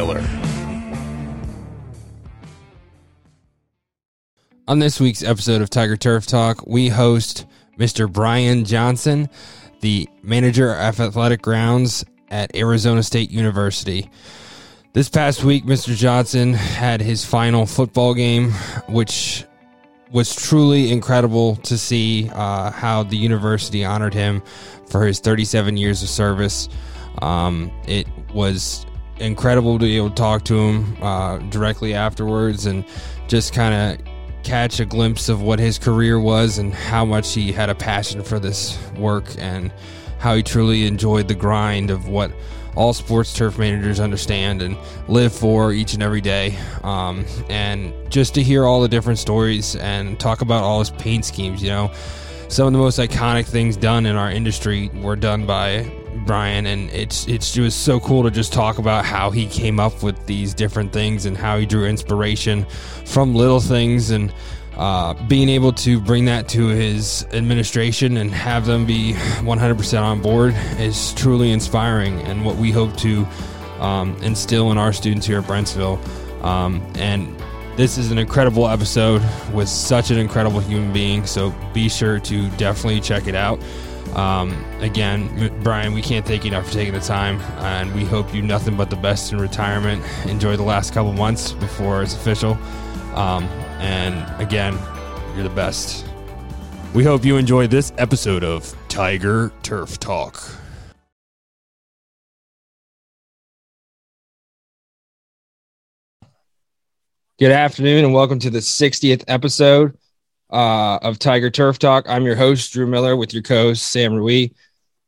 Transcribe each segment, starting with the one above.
Miller. On this week's episode of Tiger Turf Talk, we host Mr. Brian Johnson, the manager of athletic grounds at Arizona State University. This past week, Mr. Johnson had his final football game, which was truly incredible to see uh, how the university honored him for his 37 years of service. Um, it was incredible to be able to talk to him uh, directly afterwards and just kind of catch a glimpse of what his career was and how much he had a passion for this work and how he truly enjoyed the grind of what all sports turf managers understand and live for each and every day. Um, and just to hear all the different stories and talk about all his paint schemes, you know, some of the most iconic things done in our industry were done by Brian, and it's it's just so cool to just talk about how he came up with these different things and how he drew inspiration from little things and uh, being able to bring that to his administration and have them be 100% on board is truly inspiring and what we hope to um, instill in our students here at Brentsville. Um, and this is an incredible episode with such an incredible human being. So be sure to definitely check it out. Um, again, Brian, we can't thank you enough for taking the time, and we hope you nothing but the best in retirement. Enjoy the last couple months before it's official. Um, and again, you're the best. We hope you enjoy this episode of Tiger Turf Talk. Good afternoon, and welcome to the 60th episode uh, of Tiger Turf Talk. I'm your host, Drew Miller, with your co host, Sam Rui.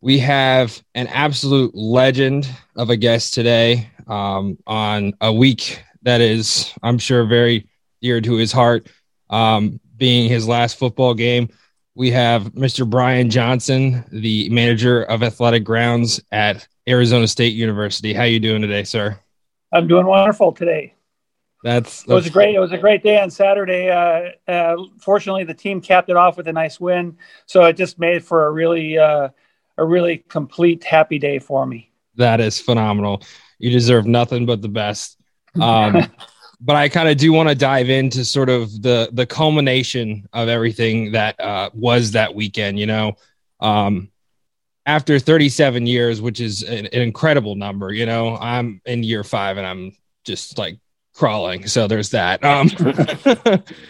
We have an absolute legend of a guest today um, on a week that is, I'm sure, very dear to his heart, um, being his last football game. We have Mr. Brian Johnson, the manager of athletic grounds at Arizona State University. How you doing today, sir? I'm doing wonderful today. That's, that's it was a great it was a great day on Saturday. Uh, uh, fortunately, the team capped it off with a nice win, so it just made for a really uh, a really complete happy day for me. That is phenomenal. You deserve nothing but the best. Um, but I kind of do want to dive into sort of the the culmination of everything that uh, was that weekend. You know, um, after 37 years, which is an, an incredible number. You know, I'm in year five and I'm just like crawling. So there's that. Um,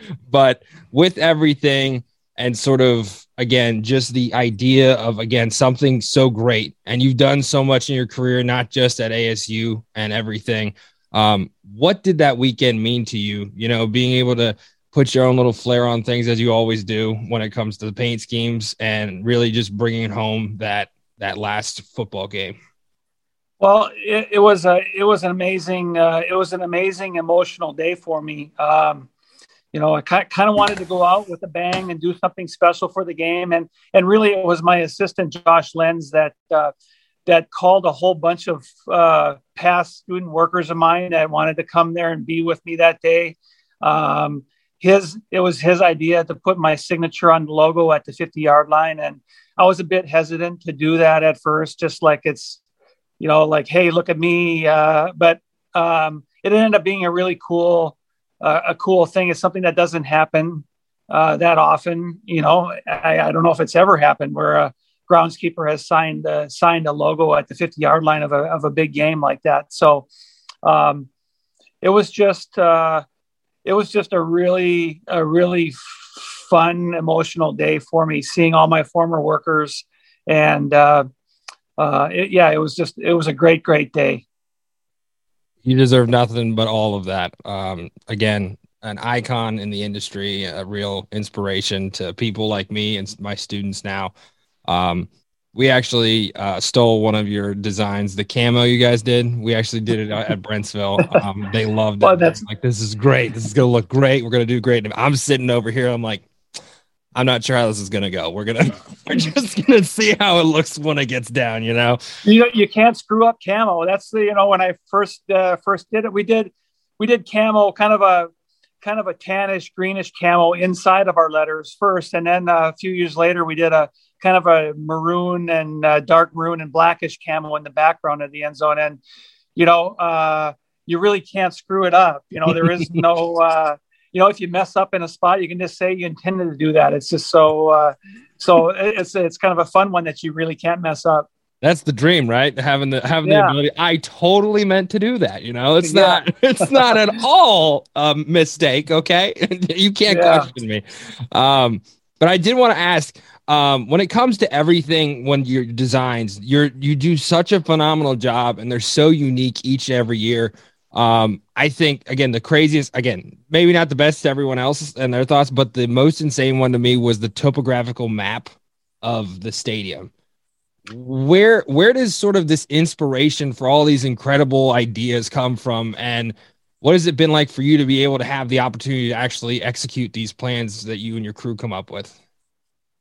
but with everything and sort of again, just the idea of again something so great, and you've done so much in your career, not just at ASU and everything. Um, what did that weekend mean to you? You know, being able to put your own little flair on things as you always do when it comes to the paint schemes, and really just bringing home that that last football game. Well, it, it, was a it was an amazing uh, it was an amazing emotional day for me. Um, you know, I kind of wanted to go out with a bang and do something special for the game, and and really it was my assistant Josh Lenz that uh, that called a whole bunch of uh, past student workers of mine that wanted to come there and be with me that day. Um, his it was his idea to put my signature on the logo at the 50 yard line, and I was a bit hesitant to do that at first, just like it's you know, like, hey, look at me. Uh, but um, it ended up being a really cool, uh, a cool thing. It's something that doesn't happen uh, that often. You know, I, I, don't know if it's ever happened where a groundskeeper has signed uh, signed a logo at the 50 yard line of a of a big game like that. So um, it was just uh, it was just a really a really fun emotional day for me seeing all my former workers and uh, it, yeah, it was just it was a great, great day. You deserve nothing but all of that. Um, again, an icon in the industry, a real inspiration to people like me and my students now. Um, we actually uh, stole one of your designs, the camo you guys did. We actually did it at Brentsville. Um, they loved it. Well, that's like this is great. This is gonna look great. We're gonna do great. And I'm sitting over here. I'm like, I'm not sure how this is gonna go. We're gonna we're just gonna see how it looks when it gets down. You know, you you can't screw up camo. That's the you know when I first uh, first did it, we did we did camo kind of a kind of a tannish greenish camo inside of our letters first, and then uh, a few years later we did a kind of a maroon and uh, dark maroon and blackish camo in the background of the end zone. And you know, uh, you really can't screw it up. You know, there is no, uh, you know, if you mess up in a spot, you can just say you intended to do that. It's just so, uh, so it's it's kind of a fun one that you really can't mess up. That's the dream, right? Having the having yeah. the ability. I totally meant to do that. You know, it's yeah. not it's not at all a mistake. Okay, you can't yeah. question me. Um, but I did want to ask. Um, when it comes to everything, when your designs, you're you do such a phenomenal job, and they're so unique each and every year. Um, I think again the craziest again maybe not the best to everyone else and their thoughts, but the most insane one to me was the topographical map of the stadium. Where where does sort of this inspiration for all these incredible ideas come from, and what has it been like for you to be able to have the opportunity to actually execute these plans that you and your crew come up with?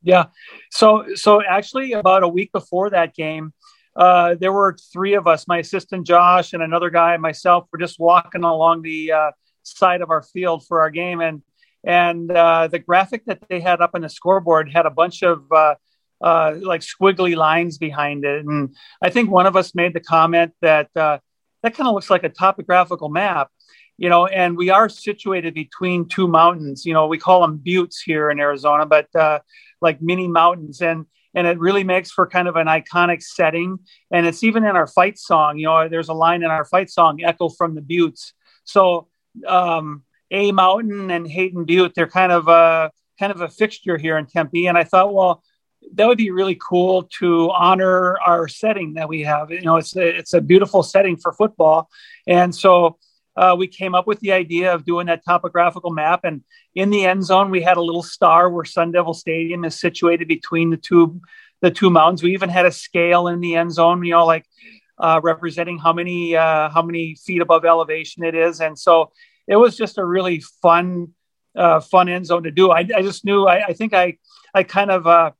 Yeah, so so actually about a week before that game, uh, there were three of us, my assistant Josh and another guy, and myself, were just walking along the uh, side of our field for our game, and and uh, the graphic that they had up on the scoreboard had a bunch of uh, uh, like squiggly lines behind it, and I think one of us made the comment that that kind of looks like a topographical map, you know, and we are situated between two mountains. You know, we call them buttes here in Arizona, but like mini mountains, and and it really makes for kind of an iconic setting. And it's even in our fight song. You know, there's a line in our fight song, "Echo from the Buttes." So um, A Mountain and Hayden Butte, they're kind of a kind of a fixture here in Tempe. And I thought, well, that would be really cool to honor our setting that we have. You know, it's a, it's a beautiful setting for football, and so uh, we came up with the idea of doing that topographical map. And in the end zone, we had a little star where Sun Devil Stadium is situated between the two the two mountains. We even had a scale in the end zone, you know, like uh, representing how many uh, how many feet above elevation it is. And so it was just a really fun uh, fun end zone to do. I, I just knew. I, I, think I I kind of uh,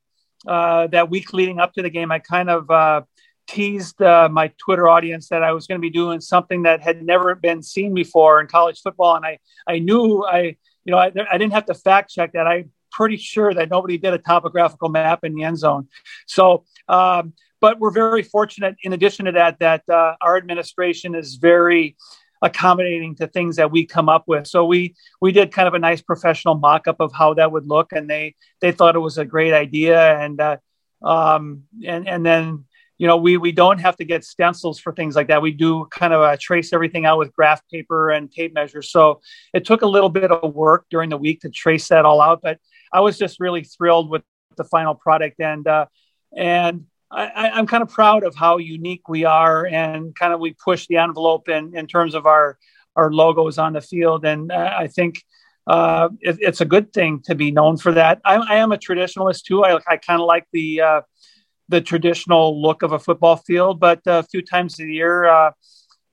uh, that week leading up to the game, I kind of teased uh, my Twitter audience that I was going to be doing something that had never been seen before in college football, and I I knew I you know I, I didn't have to fact check that. I'm pretty sure that nobody did a topographical map in the end zone. So, um, but we're very fortunate. In addition to that, that uh, our administration is very accommodating to things that we come up with. So we we did kind of a nice professional mock up of how that would look, and they they thought it was a great idea, and uh, um, and and then you know, we we don't have to get stencils for things like that. We do kind of uh, trace everything out with graph paper and tape measures. So it took a little bit of work during the week to trace that all out, but I was just really thrilled with the final product and uh, and I, am kind of proud of how unique we are and kind of we push the envelope in in terms of our our logos on the field. And uh, I think uh, it, it's a good thing to be known for that. I, I am a traditionalist too. I, I kind of like the uh, the traditional look of a football field, but a few times a year, uh,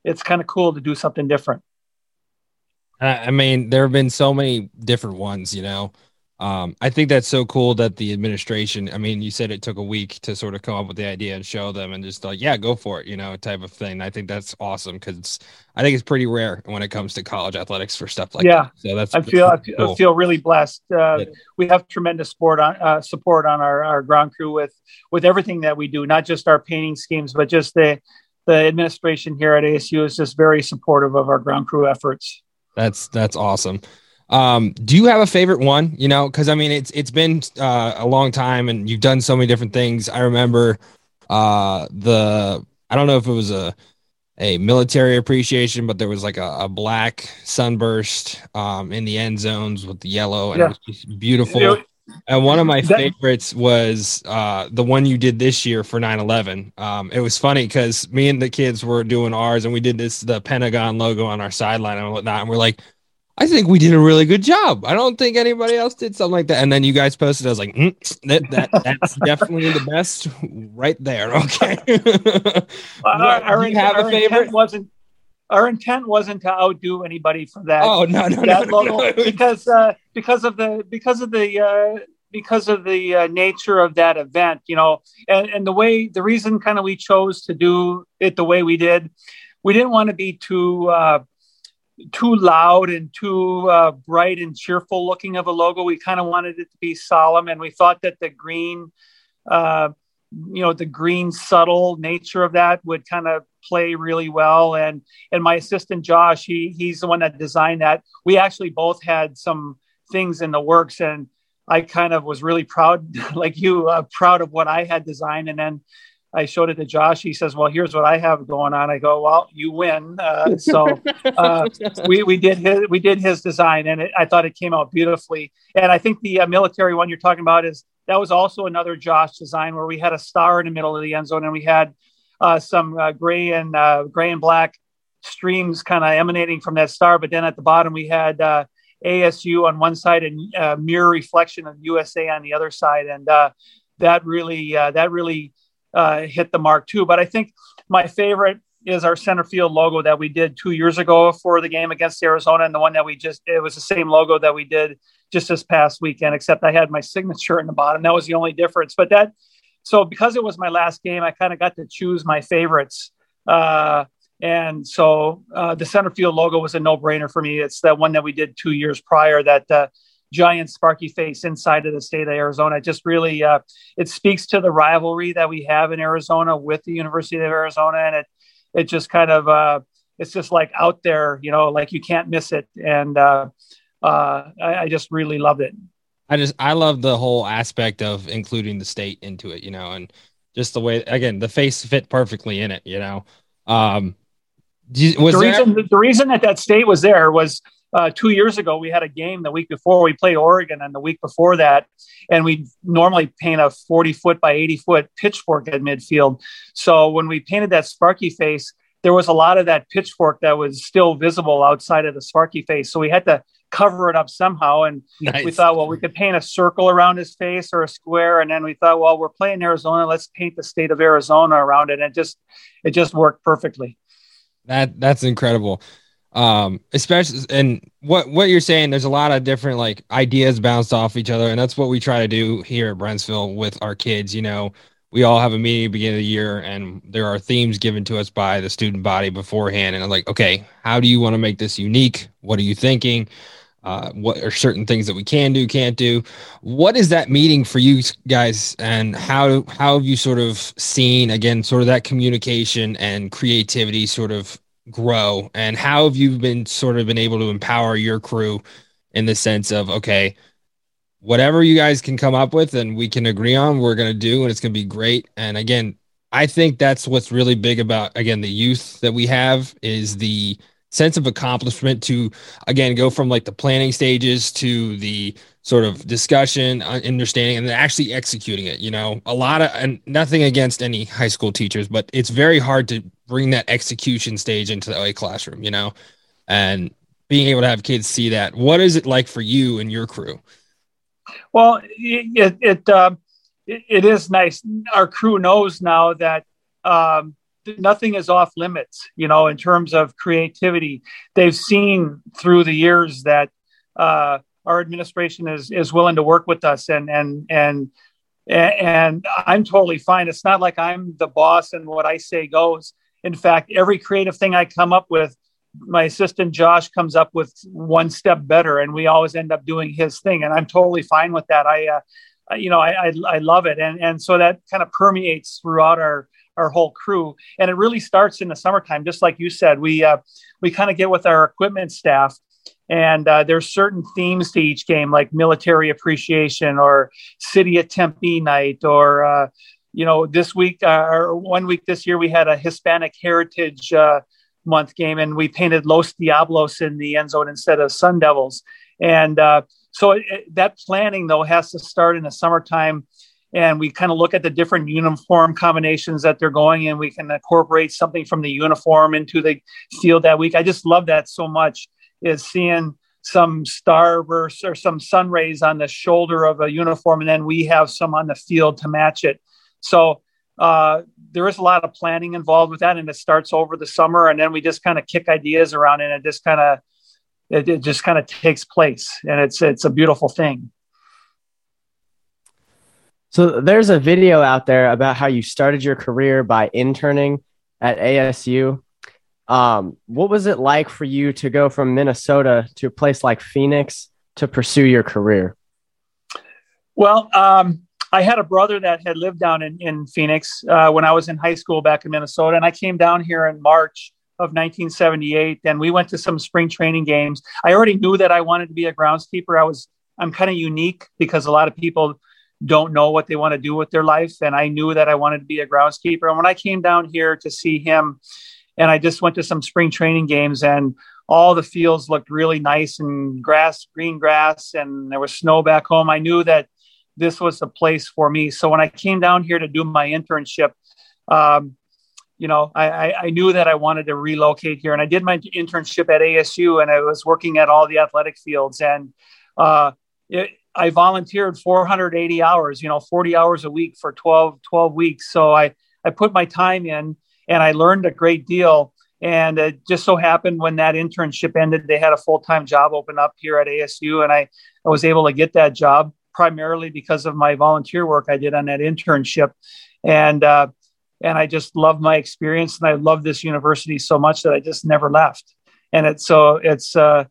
it's kind of cool to do something different. I mean, there have been so many different ones, you know. Um, I think that's so cool that the administration, I mean, you said it took a week to sort of come up with the idea and show them and just like, yeah, go for it, you know, type of thing. I think that's awesome because I think it's pretty rare when it comes to college athletics for stuff like yeah. that. So that's, I feel, I cool. feel really blessed. Uh, yeah. We have tremendous support on, uh, support on our, our ground crew with, with everything that we do, not just our painting schemes, but just the, the administration here at ASU is just very supportive of our ground crew efforts. That's, that's awesome. Um, do you have a favorite one? You know, because I mean, it's it's been uh, a long time, and you've done so many different things. I remember uh, the I don't know if it was a a military appreciation, but there was like a, a black sunburst um, in the end zones with the yellow, and yeah. it was just beautiful. and one of my that, favorites was uh, the one you did this year for 9-11 um, it was funny because me and the kids were doing ours and we did this the pentagon logo on our sideline and whatnot and we're like I think we did a really good job. I don't think anybody else did something like that. And then you guys posted. I was like, mm, that, that that's definitely the best right there. Okay. our, our, have our a favorite? wasn't our intent wasn't to outdo anybody for that. Oh no no no, logo, no, because uh, because of the because of the uh, because of the uh, nature of that event, you know, and, and the way the reason kind of we chose to do it the way we did, we didn't want to be too uh, too loud and too uh, bright and cheerful looking of a logo. We kind of wanted it to be solemn, and we thought that the green, uh, you know the green subtle nature of that would kind of play really well. And and my assistant josh he he's the one that designed that. We actually both had some things in the works and i kind of was really proud like you uh, proud of what i had designed. And then I showed it to Josh. He says, "Well, here's what I have going on." I go, "Well, you win." Uh, so uh, we we did his we did his design, and it, I thought it came out beautifully. And I think the uh, military one you're talking about is that was also another Josh design where we had a star in the middle of the end zone, and we had uh, some uh, gray and uh, gray and black streams kind of emanating from that star. But then at the bottom we had ASU on one side and mirror reflection of USA on the other side, and that really that really uh, hit the mark too. But I think my favorite is our center field logo that we did two years ago for the game against Arizona, and the one that we just it was the same logo that we did just this past weekend, except I had my signature in the bottom. That was the only difference. But that so because it was my last game, I kind of got to choose my favorites. Uh, and so uh, the center field logo was a no brainer for me. It's the one that we did two years prior that uh, giant sparky face inside of the state of Arizona. It just really uh, it speaks to the rivalry that we have in Arizona with the University of Arizona, and it it just kind of uh, it's just like out there, you know, like you can't miss it, and uh, uh, I, I just really loved it. I just I love the whole aspect of including the state into it, you know, and just the way again the face fit perfectly in it, you know. Um, was the reason there... the reason that that state was there was uh, two years ago, we had a game the week before we played Oregon, and the week before that, and we normally paint a 40 foot by 80 foot pitchfork at midfield. So when we painted that Sparky face, there was a lot of that pitchfork that was still visible outside of the Sparky face. So we had to cover it up somehow. And nice. we thought, well, we could paint a circle around his face or a square. And then we thought, well, we're playing Arizona. Let's paint the state of Arizona around it. And it just, it just worked perfectly. That that's incredible um especially and what what you're saying there's a lot of different like ideas bounced off each other and that's what we try to do here at Brentsville with our kids you know? We all have a meeting at the beginning of the year and there are themes given to us by the student body beforehand and i'm like okay how do you want to make this unique? What are you thinking? Uh, what are certain things that we can do can't do? What is that meeting for you guys and how how have you sort of seen again sort of that communication and creativity sort of grow? And how have you been sort of been able to empower your crew in the sense of okay whatever you guys can come up with and we can agree on we're going to do and it's going to be great. And again i think that's what's really big about again the youth that we have is the sense of accomplishment to again go from like the planning stages to the sort of discussion uh, understanding and then actually executing it you know? A lot of and nothing against any high school teachers but it's very hard to bring that execution stage into the classroom you know? And being able to have kids see that what is it like for you and your crew? Well it it, uh, it, it is nice. Our crew knows now that um, nothing is off limits, you know, in terms of creativity. They've seen through the years that uh, our administration is is willing to work with us, and and and and I'm totally fine. It's not like I'm the boss and what I say goes. In fact, every creative thing I come up with, my assistant Josh comes up with one step better, and we always end up doing his thing, and I'm totally fine with that. I, uh, you know, I, I, I love it, and and so that kind of permeates throughout our our whole crew. And it really starts in the summertime, just like you said. We uh, we kind of get with our equipment staff, and uh, there's certain themes to each game, like military appreciation or City of Tempe night, or uh, you know, this week uh, or one week this year we had a Hispanic Heritage uh, Month game, and we painted Los Diablos in the end zone instead of Sun Devils. And uh, so it, that planning though has to start in the summertime and we kind of look at the different uniform combinations that they're going in. We can incorporate something from the uniform into the field that week. I just love that so much is seeing some starbursts or some sun rays on the shoulder of a uniform, and then we have some on the field to match it. So uh, there is a lot of planning involved with that, and it starts over the summer, and then we just kind of kick ideas around, and it just kind of it, it just kind of takes place, and it's it's a beautiful thing. So there's a video out there about how you started your career by interning at ASU. Um, what was it like for you to go from Minnesota to a place like Phoenix to pursue your career? Well, um, I had a brother that had lived down in, in Phoenix uh, when I was in high school back in Minnesota, and I came down here in March of 1978, and we went to some spring training games. I already knew that I wanted to be a groundskeeper. I was I'm kind of unique because a lot of people don't know what they want to do with their life, and I knew that I wanted to be a groundskeeper. And when I came down here to see him, and I just went to some spring training games, and all the fields looked really nice and grass, green grass, and there was snow back home. I knew that this was the place for me. So when I came down here to do my internship, um, you know, I, I, knew that I wanted to relocate here, and I did my internship at ASU, and I was working at all the athletic fields, and uh, it, I volunteered 480 hours, you know, 40 hours a week for 12, 12 weeks. So I, I put my time in, and I learned a great deal. And it just so happened when that internship ended, they had a full time job open up here at ASU, and I, I was able to get that job primarily because of my volunteer work I did on that internship. And uh, and I just love my experience, and I love this university so much that I just never left. And it's so it's uh,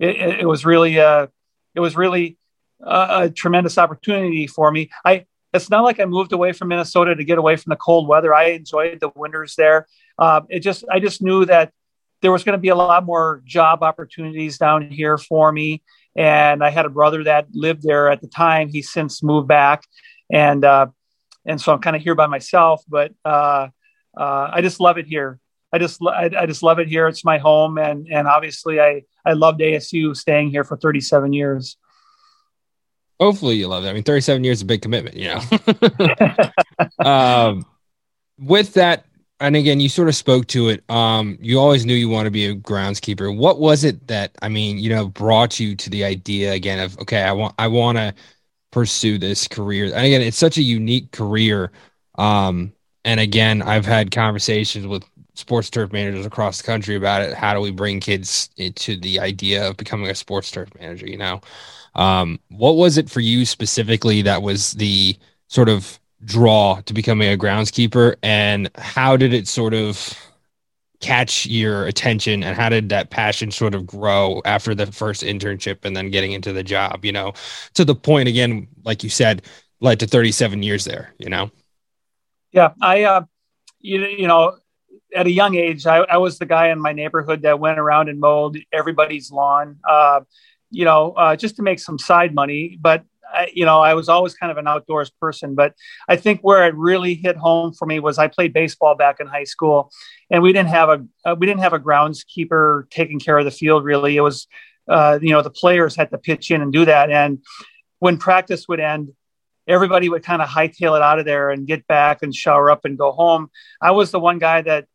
it, it was really uh, it was really a, a tremendous opportunity for me. I it's not like I moved away from Minnesota to get away from the cold weather. I enjoyed the winters there. Uh, it just I just knew that there was going to be a lot more job opportunities down here for me. And I had a brother that lived there at the time. He's since moved back, and uh, and so I'm kind of here by myself. But uh, uh, I just love it here. I just I, I, just love it here. It's my home, and and obviously I I loved ASU staying here for 37 years. Hopefully you love it. I mean, 37 years is a big commitment, you know. um, with that and again, you sort of spoke to it. Um, you always knew you want to be a groundskeeper. What was it that I mean, you know, brought you to the idea again of okay, I want I want to pursue this career. And again, it's such a unique career. Um, and again, I've had conversations with sports turf managers across the country about it. How do we bring kids into the idea of becoming a sports turf manager? You know, um, what was it for you specifically that was the sort of draw to becoming a groundskeeper? And how did it sort of catch your attention? And how did that passion sort of grow after the first internship and then getting into the job you know to the point again like you said led to 37 years there you know? Yeah i uh you, you know at a young age I, I was the guy in my neighborhood that went around and mowed everybody's lawn. Uh you know uh, just to make some side money but I, you know, I was always kind of an outdoors person, but I think where it really hit home for me was I played baseball back in high school, and we didn't have a uh, we didn't have a groundskeeper taking care of the field. Really, it was uh, you know the players had to pitch in and do that. And when practice would end, everybody would kind of hightail it out of there and get back and shower up and go home. I was the one guy that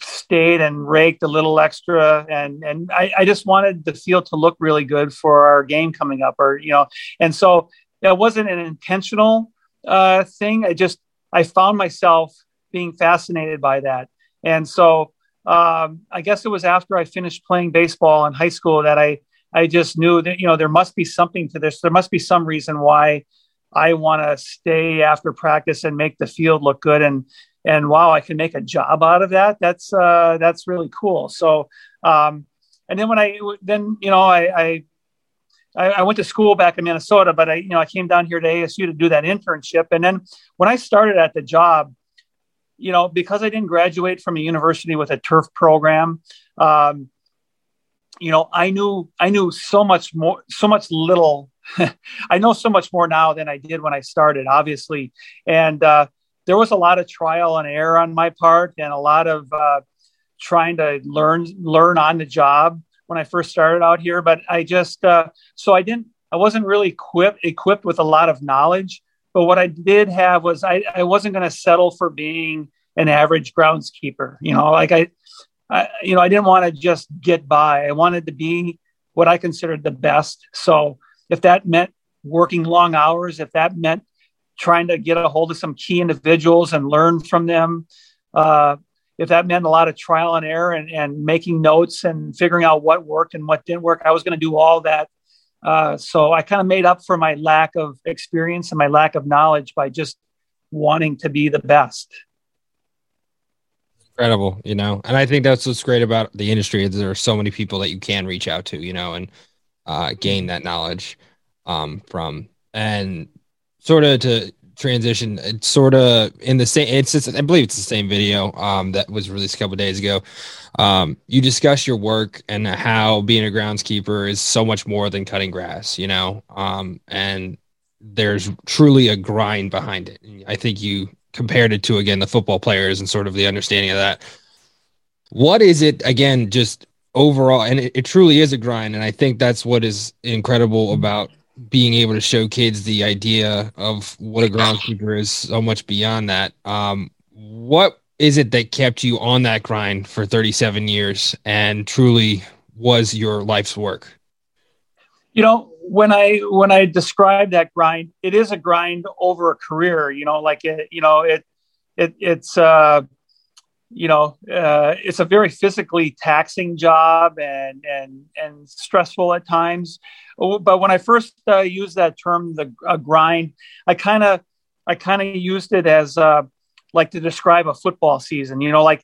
stayed and raked a little extra. And and I, I, just wanted the field to look really good for our game coming up or you know and so it wasn't an intentional uh, thing. I just i found myself being fascinated by that. And so um, i guess it was after i finished playing baseball in high school that i i just knew that you know there must be something to this. There must be some reason why I want to stay after practice and make the field look good. And and wow, I can make a job out of that. That's uh, that's really cool. So, um, and then when I then you know I, I I went to school back in Minnesota, but I you know I came down here to ASU to do that internship, and then when I started at the job, you know because I didn't graduate from a university with a turf program. Um, you know, I knew I knew so much more, so much little. I know so much more now than I did when I started, obviously, and uh, there was a lot of trial and error on my part and a lot of uh, trying to learn learn on the job when I first started out here. But I just uh, so I didn't I wasn't really equipped equipped with a lot of knowledge. But what I did have was I, I wasn't going to settle for being an average groundskeeper. You know, like I, I you know I didn't want to just get by. I wanted to be what I considered the best. So if that meant working long hours, if that meant trying to get a hold of some key individuals and learn from them. Uh, if that meant a lot of trial and error and, and making notes and figuring out what worked and what didn't work, I was going to do all that. Uh, so I kind of made up for my lack of experience and my lack of knowledge by just wanting to be the best. Incredible, you know, and I think that's what's great about the industry is there are so many people that you can reach out to, you know, and uh, gain that knowledge um, from. And sort of to transition, it's sort of in the same. It's, it's I believe it's the same video um, that was released a couple days ago. Um, you discuss your work and how being a groundskeeper is so much more than cutting grass, you know, um, and there's truly a grind behind it. I think you compared it to again the football players and sort of the understanding of that. What is it again? Just overall, and it, it truly is a grind, and I think that's what is incredible about being able to show kids the idea of what a groundskeeper is so much beyond that. Um, what is it that kept you on that grind for 37 years and truly was your life's work? You know, when I when I describe that grind, it is a grind over a career. You know, like it, you know, it it it's uh, you know, uh, it's a very physically taxing job and and and stressful at times. But when I first uh, used that term, the grind, I kind of I kind of used it as uh, like to describe a football season. You know, like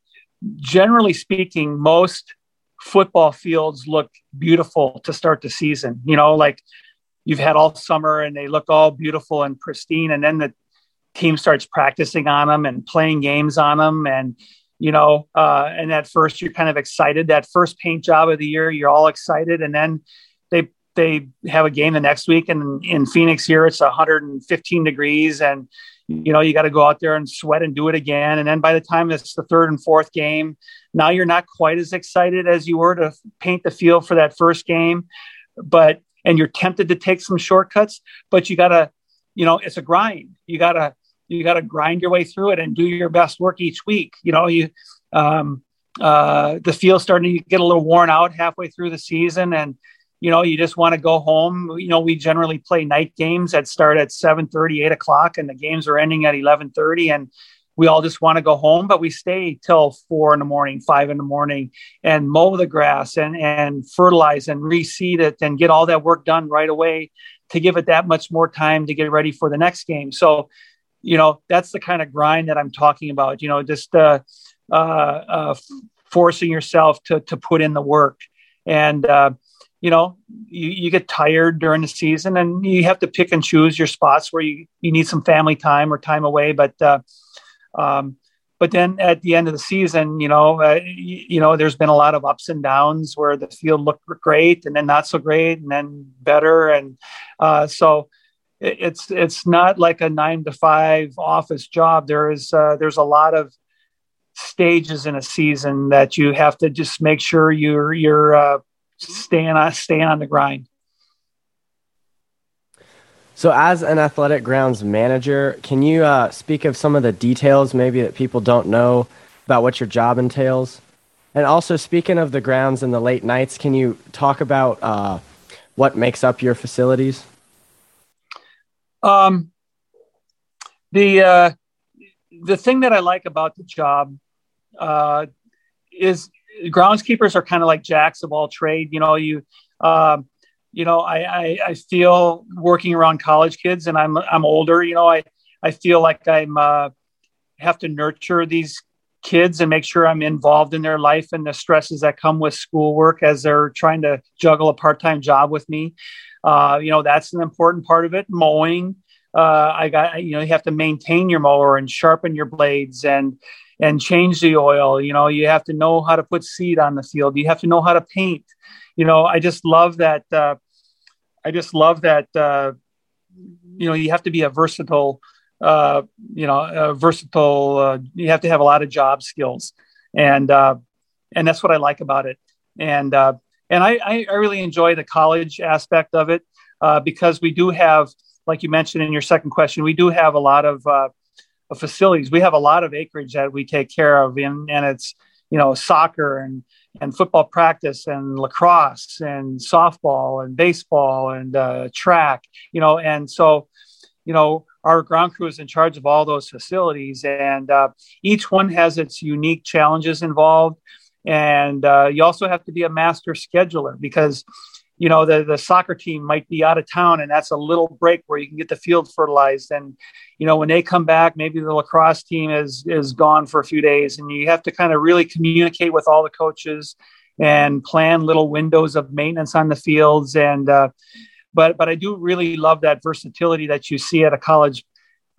generally speaking, most football fields look beautiful to start the season. You know, like you've had all summer and they look all beautiful and pristine, and then the team starts practicing on them and playing games on them and you know, uh, and at first you're kind of excited. That first paint job of the year, you're all excited, and then they they have a game the next week, and in Phoenix here it's 115 degrees, and you know you got to go out there and sweat and do it again. And then by the time it's the third and fourth game, now you're not quite as excited as you were to paint the field for that first game, but and you're tempted to take some shortcuts, but you got to, you know, it's a grind. You got to you got to grind your way through it and do your best work each week. You know, you um, uh, the field's starting to get a little worn out halfway through the season, and you know you just want to go home. You know, we generally play night games that start at 7 30, 8 o'clock, and the games are ending at 11 30, and we all just want to go home, but we stay till four in the morning, five in the morning, and mow the grass and and fertilize and reseed it and get all that work done right away to give it that much more time to get ready for the next game. So you know that's the kind of grind that i'm talking about you know just uh, uh, uh, forcing yourself to to put in the work. And uh, you know you, you get tired during the season and you have to pick and choose your spots where you, you need some family time or time away. But uh, um, but then at the end of the season you know uh, you, you, know there's been a lot of ups and downs where the field looked great and then not so great and then better. And uh, so it's it's not like a nine to five office job. There is uh, there's a lot of stages in a season that you have to just make sure you're you're uh, staying on staying on the grind. So, as an athletic grounds manager, can you uh, speak of some of the details maybe that people don't know about what your job entails? And also, speaking of the grounds and the late nights, can you talk about uh, what makes up your facilities? Um, the uh, the thing that I like about the job uh, is groundskeepers are kind of like jacks of all trade. You know, you um, you know, I, I, I feel working around college kids, and I'm I'm older. You know, I I feel like I'm uh, have to nurture these kids and make sure I'm involved in their life and the stresses that come with schoolwork as they're trying to juggle a part time job with me. Uh, you know, that's an important part of it. Mowing. Uh, I got, you know, you have to maintain your mower and sharpen your blades and, and change the oil. You know, you have to know how to put seed on the field. You have to know how to paint. You know, I just love that. Uh, I just love that. Uh, you know, you have to be a versatile, uh, you know, a versatile. You have to have a lot of job skills, and and that's what I like about it. And and I, I really enjoy the college aspect of it uh, because we do have, like you mentioned in your second question, we do have a lot of, uh, facilities. We have a lot of acreage that we take care of, in, and it's you know soccer and and football practice and lacrosse and softball and baseball and uh, track. You know, and so you know our ground crew is in charge of all those facilities, and uh, each one has its unique challenges involved and uh, you also have to be a master scheduler because you know the, the soccer team might be out of town and that's a little break where you can get the field fertilized and you know when they come back maybe the lacrosse team is is gone for a few days and you have to kind of really communicate with all the coaches and plan little windows of maintenance on the fields and uh, but but I do really love that versatility that you see at a college.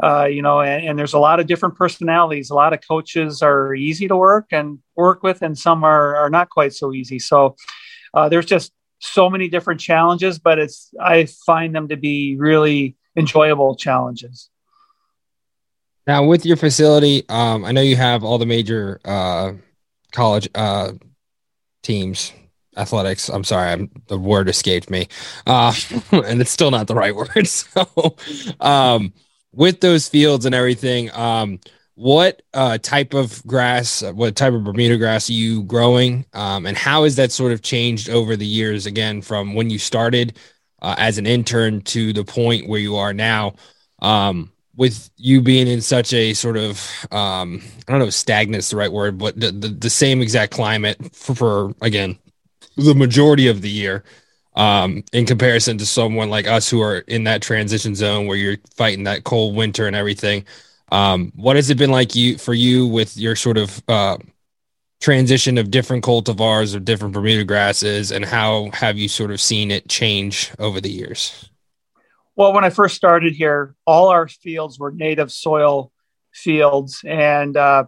Uh, you know, and, and, there's a lot of different personalities. A lot of coaches are easy to work and work with, and some are are not quite so easy. So uh, there's just so many different challenges, but it's I find them to be really enjoyable challenges. Now, with your facility, um, I know you have all the major uh, college uh, teams athletics. I'm sorry, I'm, the word escaped me, uh, and it's still not the right word. So, um, with those fields and everything, um, what uh, type of grass, what type of Bermuda grass are you growing, um, and how has that sort of changed over the years? Again, from when you started uh, as an intern to the point where you are now. Um, with you being in such a sort of um, I don't know stagnant is the right word, but the, the, the same exact climate for, for, again the majority of the year um, in comparison to someone like us who are in that transition zone where you're fighting that cold winter and everything. Um, what has it been like you for you with your sort of uh, transition of different cultivars of different Bermuda grasses, and how have you sort of seen it change over the years? Well, when I first started here, all our fields were native soil fields, and uh,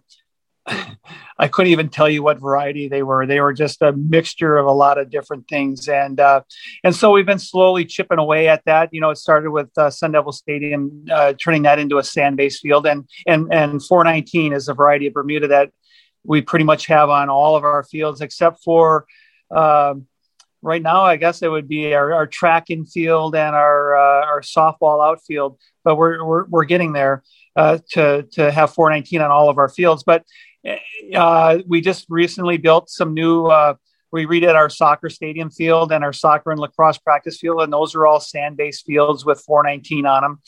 I couldn't even tell you what variety they were. They were just a mixture of a lot of different things, and uh, and so we've been slowly chipping away at that. You know, it started with uh, Sun Devil Stadium, uh, turning that into a sand-based field, and and and 419 is a variety of Bermuda that we pretty much have on all of our fields, except for um, right now. I guess it would be our, our track infield and our uh, our softball outfield, but we're we're, we're getting there. Uh, to to have 419 on all of our fields. But uh, we just recently built some new. Uh, we redid our soccer stadium field and our soccer and lacrosse practice field, and those are all sand-based fields with 419 on them.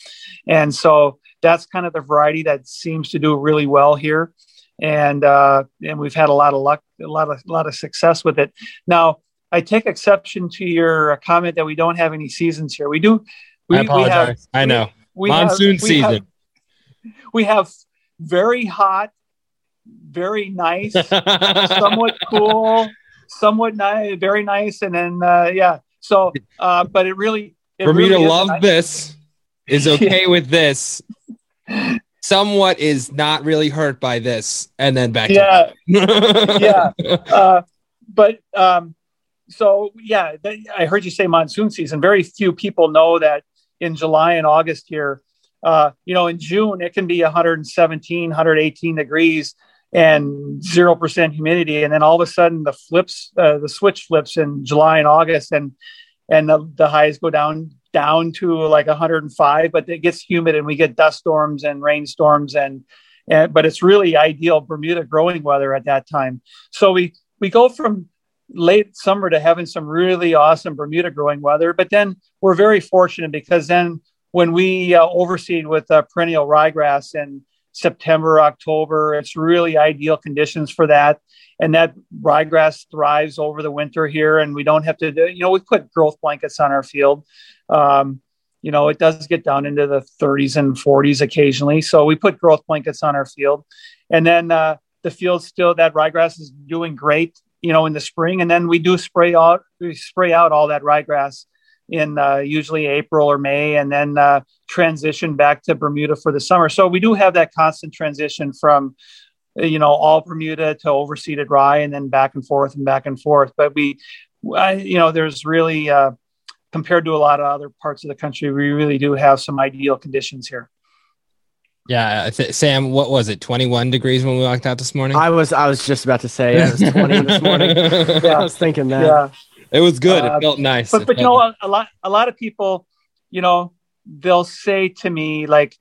And so that's kind of the variety that seems to do really well here, and uh, and we've had a lot of luck, a lot of a lot of success with it. Now, I take exception to your comment that we don't have any seasons here. We do. We, I apologize. Have, I know. We, Monsoon have, season. Have, we have very hot very nice, somewhat cool, somewhat nice, very nice, and then uh, yeah. So, uh, but it really it for really me to love nice. this is okay with this. Somewhat is not really hurt by this, and then back. Yeah, yeah. Uh, but um, so yeah, I heard you say monsoon season. Very few people know that in July and August here. Uh, you know, in June it can be 117, 118 degrees, and zero percent humidity, and then all of a sudden the flips, uh, the switch flips in July and August, and and the, the highs go down down to like 105, but it gets humid and we get dust storms and rainstorms and and but it's really ideal Bermuda growing weather at that time. So we we go from late summer to having some really awesome Bermuda growing weather, but then we're very fortunate because then when we uh, overseed with uh, perennial ryegrass and September, October. It's really ideal conditions for that. And that ryegrass thrives over the winter here, and we don't have to, do, you know, we put growth blankets on our field. Um, you know, it does get down into the 30s and 40s occasionally. So we put growth blankets on our field. And then uh, the field still, that ryegrass is doing great, you know, in the spring. And then we do spray out, we spray out all that ryegrass in uh, usually April or May, and then uh, transition back to Bermuda for the summer. So we do have that constant transition from, you know, all Bermuda to overseeded rye, and then back and forth and back and forth. But we, I, you know, there's really uh, compared to a lot of other parts of the country, we really do have some ideal conditions here. Yeah, th- Sam, what was it? 21 degrees when we walked out this morning. I was, I was just about to say yeah, it was 20 this morning. yeah, I was thinking that. Yeah. It was good. Uh, it felt nice. But but you know a, a lot a lot of people, you know, they'll say to me like,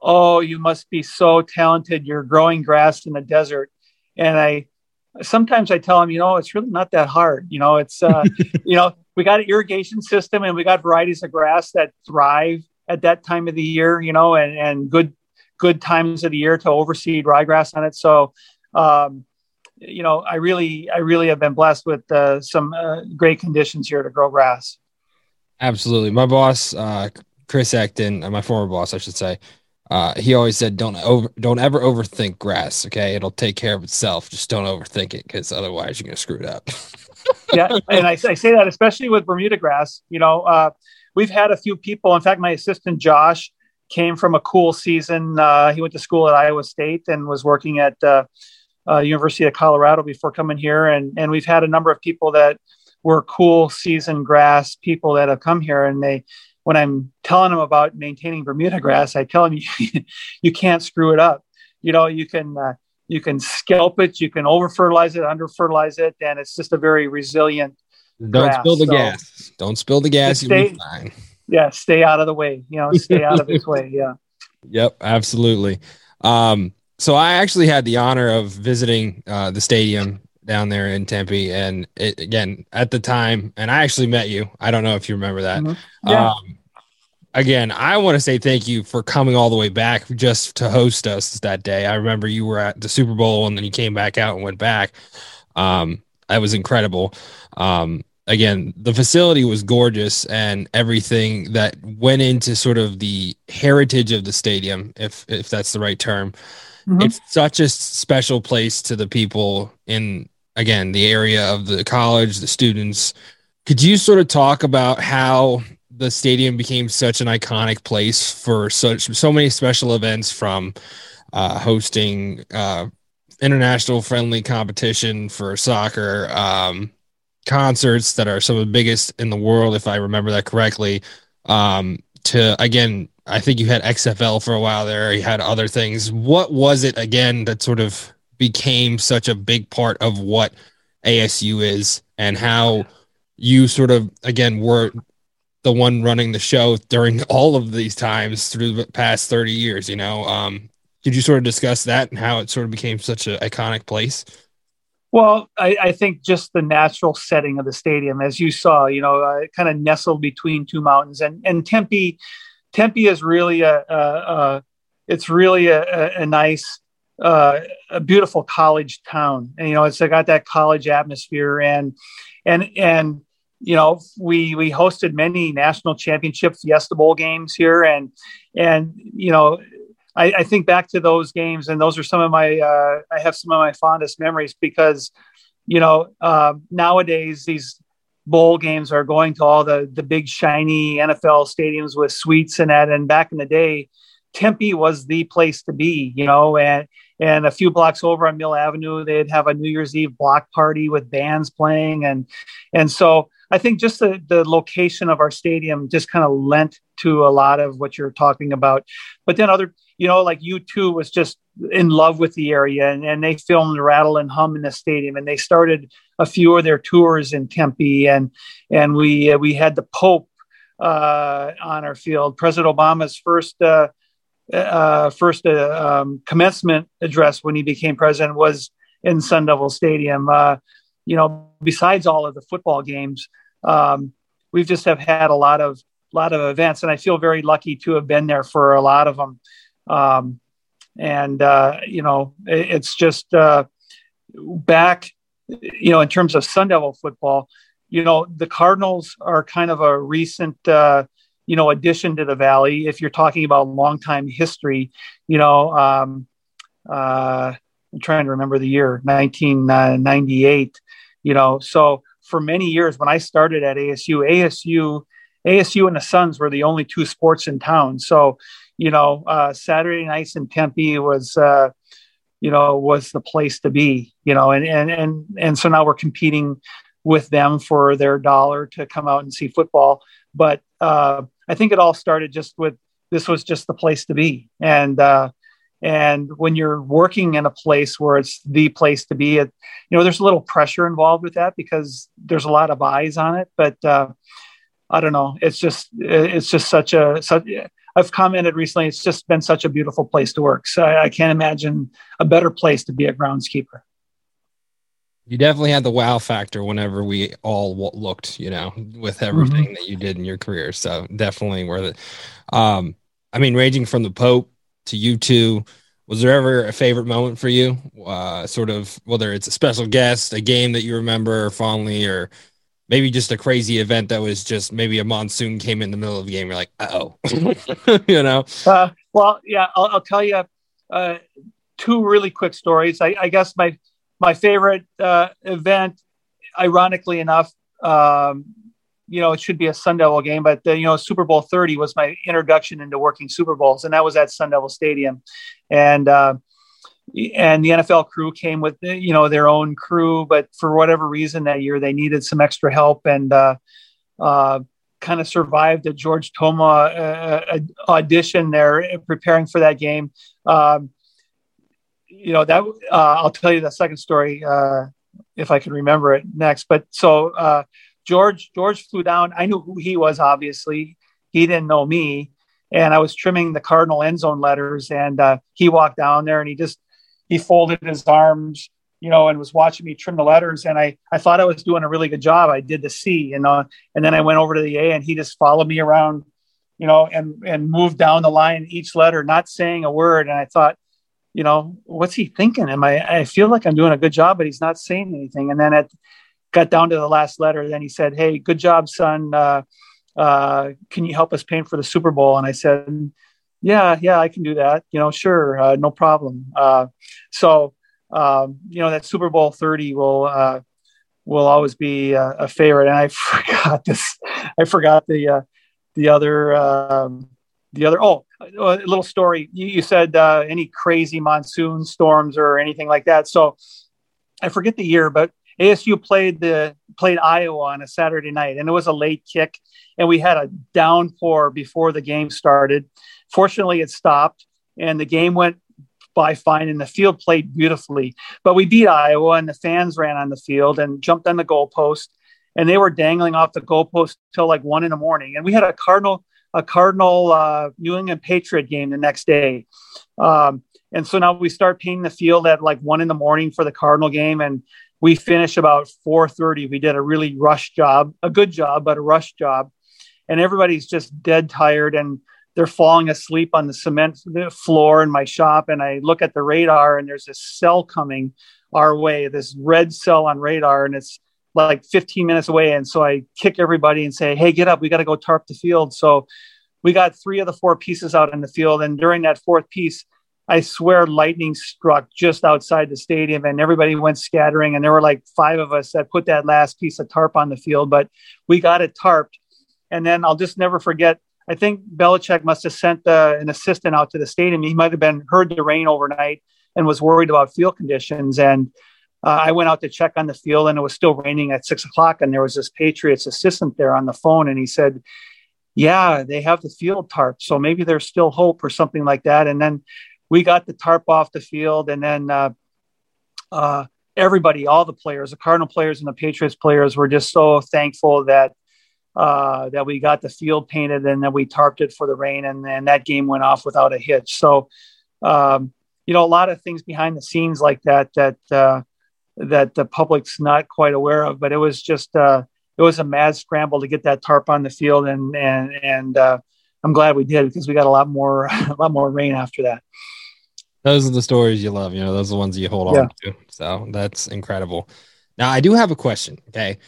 "Oh, you must be so talented. You're growing grass in the desert." And I sometimes I tell them, you know, it's really not that hard. You know, it's uh, you know, we got an irrigation system and we got varieties of grass that thrive at that time of the year, you know, and and good good times of the year to overseed ryegrass on it. So um, you know, I really, I really have been blessed with uh, some uh, great conditions here to grow grass. Absolutely, my boss, uh, Chris Acton, uh, my former boss, I should say, uh, he always said, "Don't over, don't ever overthink grass. Okay, it'll take care of itself. Just don't overthink it, because otherwise you're gonna screw it up." yeah, and I, I, say that especially with Bermuda grass. You know, uh, we've had a few people. In fact, my assistant Josh came from a cool season. Uh, he went to school at Iowa State and was working at uh, University of Colorado before coming here. And and we've had a number of people that were cool season grass people that have come here, and they. When I'm telling them about maintaining Bermuda grass, I tell them you, you can't screw it up. You know, you can uh, you can scalp it, you can over fertilize it, under fertilize it, and it's just a very resilient. Don't grass. spill the so gas. Don't spill the gas. Stay, yeah, stay out of the way. You know, stay out of its way. Yeah. Yep, absolutely. Um, so I actually had the honor of visiting uh, the stadium down there in Tempe, and it, again at the time, and I actually met you. I don't know if you remember that. Mm-hmm. Yeah. Um, again, I want to say thank you for coming all the way back just to host us that day. I remember you were at the Super Bowl and then you came back out and went back. Um, that was incredible. Um, again, the facility was gorgeous and everything that went into sort of the heritage of the stadium, if if that's the right term. Mm-hmm. It's such a special place to the people in again the area of the college, the students. Could you sort of talk about how the stadium became such an iconic place for such so many special events from uh, hosting uh, international friendly competition for soccer um, concerts that are some of the biggest in the world if i remember that correctly um, to again i think you had xfl for a while there. You had other things. What was it again that sort of became such a big part of what asu is and how you sort of again were the one running the show during all of these times through the past 30 years you know? Um could you sort of discuss that and how it sort of became such an iconic place? Well I, I think just the natural setting of the stadium as you saw you know uh, kind of nestled between two mountains. And and tempe tempe is really a, a, a it's really a, a nice uh, a beautiful college town. And you know it's got that college atmosphere and and and you know, we we hosted many national championship Fiesta Bowl games here, and and you know, I, I think back to those games, and those are some of my uh, I have some of my fondest memories because, you know, uh, nowadays these bowl games are going to all the the big shiny NFL stadiums with suites and that, and back in the day, Tempe was the place to be, you know, and and a few blocks over on Mill Avenue, they'd have a New Year's Eve block party with bands playing, and and so I think just the, the location of our stadium just kind of lent to a lot of what you're talking about. But then other, you know, like U2 was just in love with the area and, and they filmed Rattle and Hum in the stadium and they started a few of their tours in Tempe and and we uh, we had the Pope uh, on our field. President Obama's first uh, uh, first uh, um, commencement address when he became president was in Sun Devil Stadium. Uh, you know, besides all of the football games, um, we've just have had a lot of lot of events, and I feel very lucky to have been there for a lot of them. Um, and uh, you know, it, it's just uh, back, you know, in terms of Sun Devil football. You know, the Cardinals are kind of a recent, uh, you know, addition to the Valley. If you're talking about long time history, you know, um, uh, I'm trying to remember the year, 1998 you know so for many years when i started at asu asu asu and the suns were the only two sports in town so you know uh, saturday nights in tempe was uh, you know was the place to be you know and and and and so now we're competing with them for their dollar to come out and see football. But uh, i think it all started just with this was just the place to be. And uh, and when you're working in a place where it's the place to be it you know there's a little pressure involved with that because there's a lot of eyes on it. But uh, i don't know. It's just it's just such a such i've commented recently it's just been such a beautiful place to work so i, I can't imagine a better place to be a groundskeeper you definitely had the wow factor whenever we all looked you know with everything mm-hmm. that you did in your career so definitely worth it um i mean ranging from the pope to U2, Was there ever a favorite moment for you? Uh, sort of whether it's a special guest, a game that you remember fondly, or maybe just a crazy event that was just maybe a monsoon came in the middle of the game. You're like, oh, you know. Uh, well, yeah, I'll, I'll tell you uh, two really quick stories. I, I guess my my favorite uh, event, ironically enough, um, you know, it should be a Sun Devil game, but the, you know, Super Bowl 30 was my introduction into working Super Bowls, and that was at Sun Devil Stadium, and uh, and the NFL crew came with you know their own crew, but for whatever reason that year they needed some extra help and uh, uh, kind of survived a George Toma uh, uh audition there preparing for that game. Um, you know that uh, I'll tell you the second story uh, if I can remember it next. But so George George flew down. I knew who he was. Obviously, he didn't know me. And I was trimming the Cardinal end zone letters, and he walked down there, and he just he folded his arms, you know, and was watching me trim the letters. And I, I thought I was doing a really good job. I did the C, and then I went over to the A and he just followed me around, you know, and, and moved down the line each letter, not saying a word. And I thought, you know, what's he thinking? Am I, I feel like I'm doing a good job, but he's not saying anything. And then it got down to the last letter. Then he said, Hey, good job, son. Uh, uh, can you help us paint for the Super Bowl? And I said, yeah, yeah, I can do that. You know, sure, uh, no problem. Uh, so, um, you know, that Super Bowl 30 will, uh, will always be a, a, favorite. And I forgot this, I forgot the, uh, the other, um, the other, oh, a little story. You, you said uh, any crazy monsoon storms or anything like that. So I forget the year, but ASU played the played Iowa on a Saturday night, and it was a late kick, and we had a downpour before the game started. Fortunately, it stopped, and the game went by fine, and the field played beautifully. But we beat Iowa, and the fans ran on the field and jumped on the goalpost, and they were dangling off the goalpost till like one in the morning. And we had a Cardinal a Cardinal uh, New England Patriot game the next day. Um, and so now we start painting the field at like one in the morning for the Cardinal game, and we finish about 4.30 we did a really rush job a good job but a rush job and everybody's just dead tired and they're falling asleep on the cement floor in my shop and i look at the radar and there's this cell coming our way this red cell on radar and it's like 15 minutes away and so i kick everybody and say hey get up we got to go tarp the field so we got three of the four pieces out in the field and during that fourth piece I swear lightning struck just outside the stadium and everybody went scattering. And there were like five of us that put that last piece of tarp on the field, but we got it tarped. And then I'll just never forget. I think Belichick must have sent an assistant out to the stadium. He might have been heard the rain overnight and was worried about field conditions. And uh, I went out to check on the field and it was still raining at six o'clock. And there was this Patriots assistant there on the phone. And he said, yeah, they have the field tarp. So maybe there's still hope or something like that. And then we got the tarp off the field, and then uh, uh, everybody, all the players, the Cardinal players and the Patriots players, were just so thankful that uh, that we got the field painted and then we tarped it for the rain, and then that game went off without a hitch. So, um, you know, a lot of things behind the scenes like that that uh, that the public's not quite aware of, but it was just uh, it was a mad scramble to get that tarp on the field, and and and uh, I'm glad we did because we got a lot more a lot more rain after that those are the stories you love. You know, those are the ones you hold yeah. on to. So that's incredible. Now, I do have a question. Okay.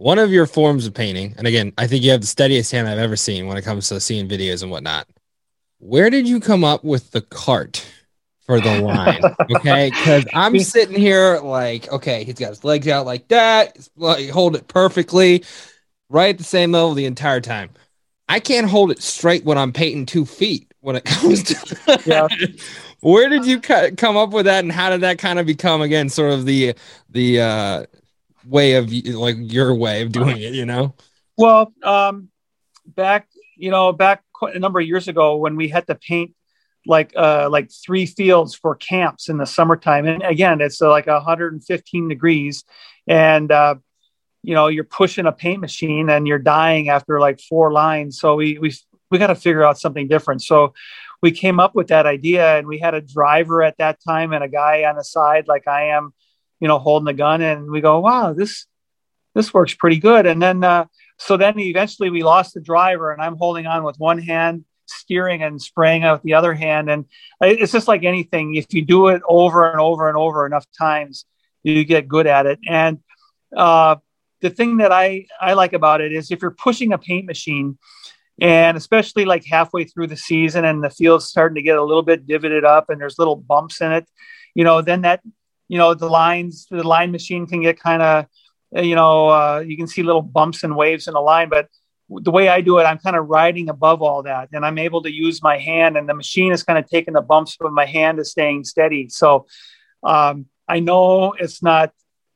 One of your forms of painting, and again, I think you have the steadiest hand I've ever seen when it comes to seeing videos and whatnot. Where did you come up with the cart for the line? okay. Because I'm sitting here like, okay, he's got his legs out like that, like hold it perfectly, right at the same level the entire time. I can't hold it straight when I'm painting two feet when it comes to yeah. where did you come up with that and how did that kind of become again sort of the the uh way of like your way of doing it you know? Well um back you know back a number of years ago when we had to paint like uh like three fields for camps in the summertime. And again it's uh, like 115 degrees and uh you know you're pushing a paint machine and you're dying after like four lines. So we we we got to figure out something different. So we came up with that idea and we had a driver at that time and a guy on the side like I am, you know, holding the gun and we go, wow, this this works pretty good. And then uh, so then eventually we lost the driver and I'm holding on with one hand steering and spraying out the other hand and it's just like anything if you do it over and over and over enough times you get good at it and uh, the thing that I, I like about it is if you're pushing a paint machine and especially like halfway through the season and the field's starting to get a little bit divoted up and there's little bumps in it you know then that you know the lines the line machine can get kind of you know, uh, you can see little bumps and waves in the line, but the way I do it, I'm kind of riding above all that, and I'm able to use my hand, and the machine is kind of taking the bumps, but my hand is staying steady. So um, I know it's not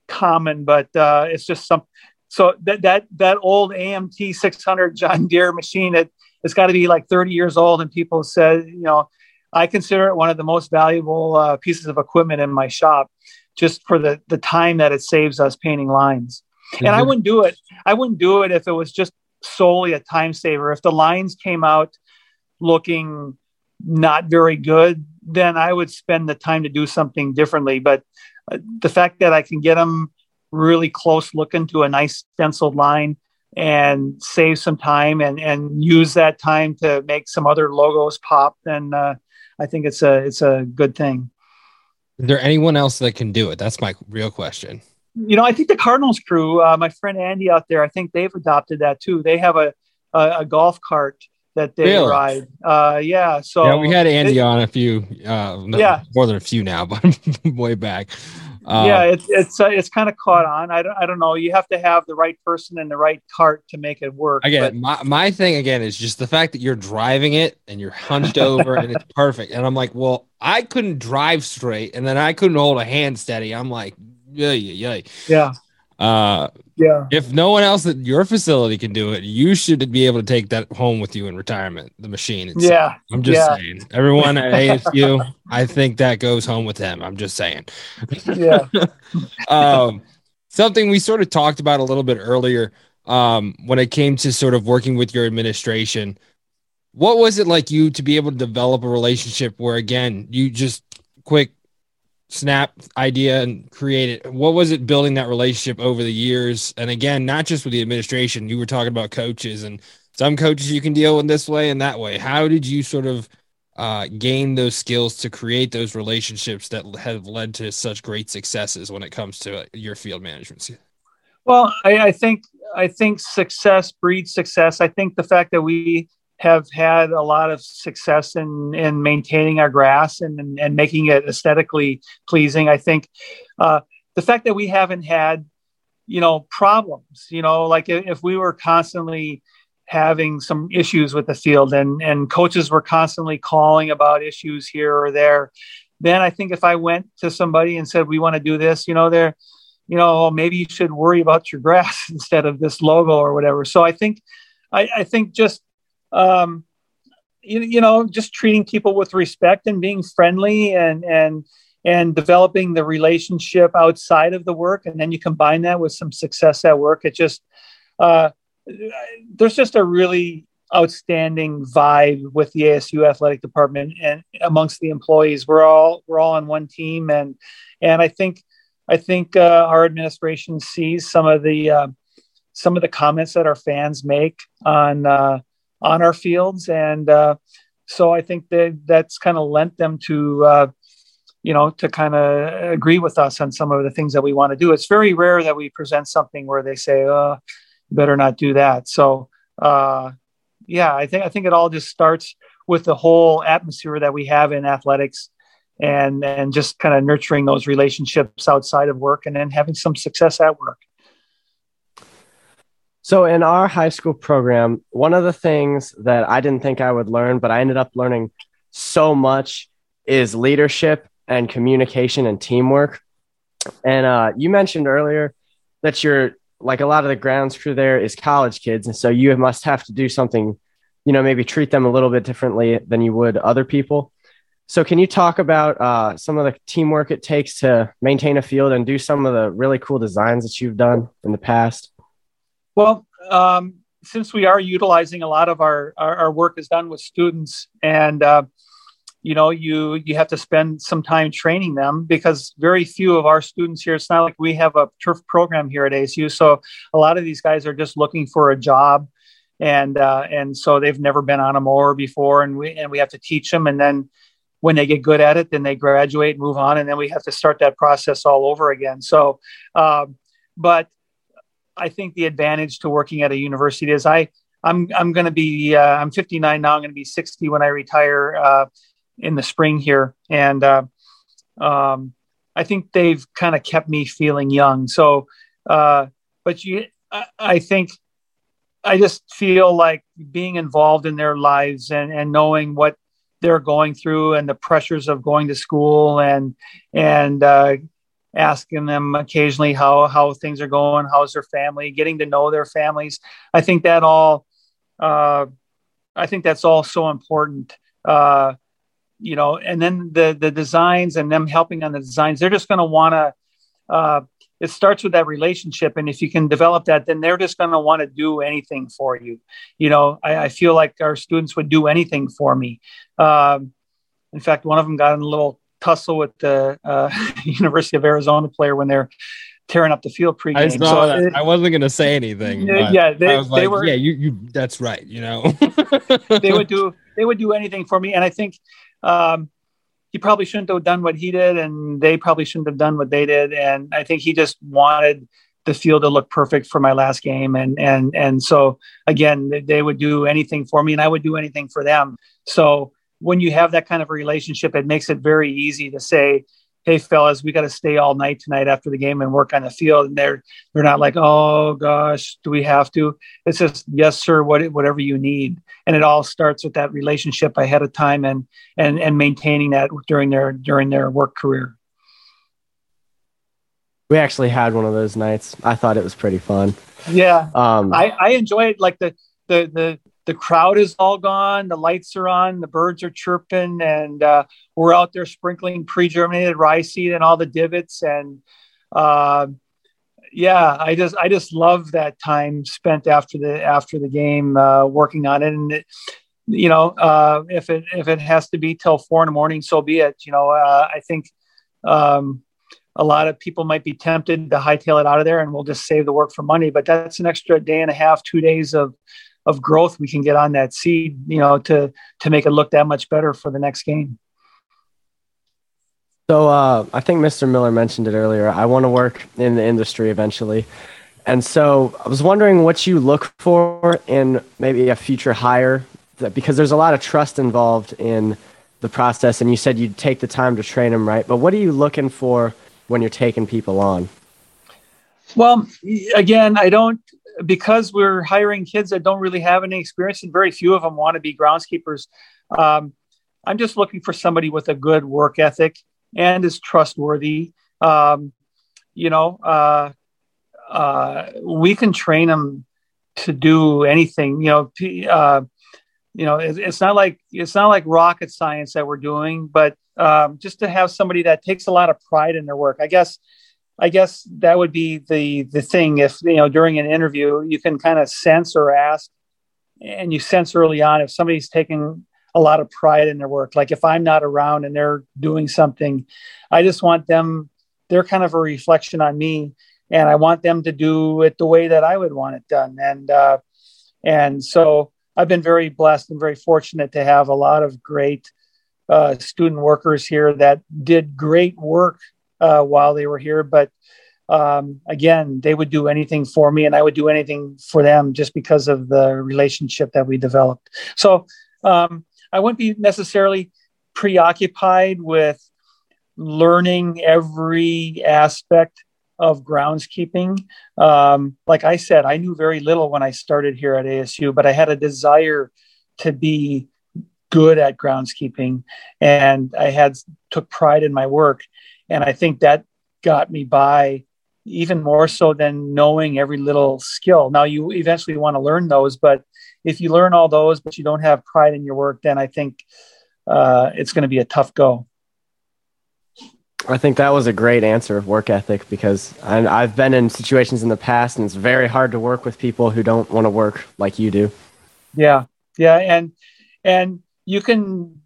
common, but uh, it's just some. So that that that old AMT 600 John Deere machine, it it's got to be like 30 years old, and people said, you know, I consider it one of the most valuable uh, pieces of equipment in my shop, just for the the time that it saves us painting lines. Mm-hmm. And I mm-hmm. wouldn't do it. I wouldn't do it if it was just solely a time saver. If the lines came out looking not very good, then I would spend the time to do something differently. But uh, the fact that I can get them really close looking to a nice stenciled line and save some time and, and use that time to make some other logos pop, then uh, I think it's a it's a good thing. Is there anyone else that can do it? That's my real question you know, I think the Cardinals crew, uh, my friend Andy out there, I think they've adopted that too. They have a a, a golf cart that they really? ride. Uh, yeah. So yeah, we had Andy it, on a few, uh, no, yeah, more than a few now, but way back. Uh, yeah, it's it's uh, it's kind of caught on. I don't I don't know. You have to have the right person and the right cart to make it work. Again, but, my my thing again is just the fact that you're driving it and you're hunched over and it's perfect. And I'm like, well, I couldn't drive straight, and then I couldn't hold a hand steady. I'm like, yeah, yeah, yeah. Uh, yeah. If no one else at your facility can do it, you should be able to take that home with you in retirement. The machine. Itself. Yeah. I'm just yeah. saying. Everyone at ASU, I think that goes home with them. I'm just saying. Yeah. um, something we sort of talked about a little bit earlier. Um, when it came to sort of working with your administration, what was it like you to be able to develop a relationship where again you just quick snap idea and create it what was it building that relationship over the years and again not just with the administration you were talking about coaches and some coaches you can deal with this way and that way how did you sort of uh, gain those skills to create those relationships that have led to such great successes when it comes to your field management well I, I think i think success breeds success i think the fact that we have had a lot of success in in maintaining our grass and and, making it aesthetically pleasing. I think uh, the fact that we haven't had you know problems, you know, like if we were constantly having some issues with the field and and coaches were constantly calling about issues here or there then i think if i went to somebody and said we want to do this you know they're you know maybe you should worry about your grass instead of this logo or whatever so i think i, I think just um, you, you know, just treating people with respect and being friendly and and and developing the relationship outside of the work, and then you combine that with some success at work. It just uh, there's just a really outstanding vibe with the ASU athletic department and amongst the employees. We're all we're all on one team, and and I think I think uh, our administration sees some of the uh, some of the comments that our fans make on uh, on our fields, and uh, so I think that that's kind of lent them to uh, you know to kind of agree with us on some of the things that we want to do. It's very rare that we present something where they say, "Oh, better not do that." So uh, yeah, I think I think it all just starts with the whole atmosphere that we have in athletics and and just kind of nurturing those relationships outside of work and then having some success at work. So, in our high school program, one of the things that I didn't think I would learn, but I ended up learning so much is leadership and communication and teamwork. And uh, you mentioned earlier that you're like a lot of the grounds crew there is college kids. And so you must have to do something, you know, maybe treat them a little bit differently than you would other people. So, can you talk about uh, some of the teamwork it takes to maintain a field and do some of the really cool designs that you've done in the past? Well, um, since we are utilizing a lot of our, our, our work is done with students and uh, you know you you have to spend some time training them because very few of our students here it's not like we have a turf program here at asu so a lot of these guys are just looking for a job and uh, and so they've never been on a mower before and we and we have to teach them and then when they get good at it then they graduate move on and then we have to start that process all over again so um, but I think the advantage to working at a university is I I'm I'm going to be uh, I'm 59 now. I'm going to be 60 when I retire uh, in the spring here, and uh, um, I think they've kind of kept me feeling young. So uh, but you, I, I think, I just feel like being involved in their lives and and knowing what they're going through and the pressures of going to school and and uh, asking them occasionally how how things are going, how's their family, getting to know their families. I think that all, uh, I think that's all so important. Uh, you know, and then the the designs and them helping on the designs, they're just going to want to. Uh, it starts with that relationship, and if you can develop that, then they're just going to want to do anything for you. You know, I, I, feel like our students would do anything for me. Um, in fact, one of them got in a little tussle with the uh, University of Arizona player when they're tearing up the field pregame. I, so it, I wasn't going to say anything. Yeah, they, like, were, yeah, you, you, that's right. You know, they would do, they would do anything for me. And I think, um, he probably shouldn't have done what he did and they probably shouldn't have done what they did. And I think he just wanted the field to look perfect for my last game. And, and, and so again, they would do anything for me and I would do anything for them. So, when you have that kind of relationship, it makes it very easy to say, "Hey, fellas, we got to stay all night tonight after the game and work on the field." And they're they're not like, "Oh gosh, do we have to?" It's just, "Yes, sir. What whatever you need." And it all starts with that relationship ahead of time and and and maintaining that during their during their work career. We actually had one of those nights. I thought it was pretty fun. Yeah, um, I I enjoy it. Like the the the the crowd is all gone, the lights are on, the birds are chirping, and uh, we're out there sprinkling pre-germinated rye seed and all the divots. And uh, yeah, I just I just love that time spent after the after the game uh, working on it. And it, you know, uh, if it if it has to be till four in the morning, so be it. You know, uh, I think. Um, a lot of people might be tempted to hightail it out of there and we'll just save the work for money but that's an extra day and a half two days of of growth we can get on that seed, you know, to to make it look that much better for the next game. So uh, I think Mr. Miller mentioned it earlier. I want to work in the industry eventually, and so I was wondering what you look for in maybe a future hire, that, because there's a lot of trust involved in the process, and you said you'd take the time to train them, right? But what are you looking for when you're taking people on? Well, again, I don't because we're hiring kids that don't really have any experience, and very few of them want to be groundskeepers. Um, I'm just looking for somebody with a good work ethic and is trustworthy. Um, you know, uh, uh, we can train them to do anything. You know, uh, you know, it, it's not like it's not like rocket science that we're doing, but um, just to have somebody that takes a lot of pride in their work. I guess I guess that would be the the thing. If you know during an interview, you can kind of sense or ask, and you sense early on if somebody's taking a lot of pride in their work. Like if I'm not around and they're doing something, I just want them. They're kind of a reflection on me, and I want them to do it the way that I would want it done. And uh, and so I've been very blessed and very fortunate to have a lot of great uh, student workers here that did great work uh, while they were here. But um, again, they would do anything for me, and I would do anything for them just because of the relationship that we developed. So um, I wouldn't be necessarily preoccupied with learning every aspect of groundskeeping. Um, like I said, I knew very little when I started here at ASU, but I had a desire to be good at groundskeeping and I had took pride in my work and I think that got me by even more so than knowing every little skill. Now, you eventually want to learn those, but if you learn all those, but you don't have pride in your work, then I think uh, it's going to be a tough go. I think that was a great answer of work ethic because I, I've been in situations in the past and it's very hard to work with people who don't want to work like you do. Yeah. Yeah. And, and you can,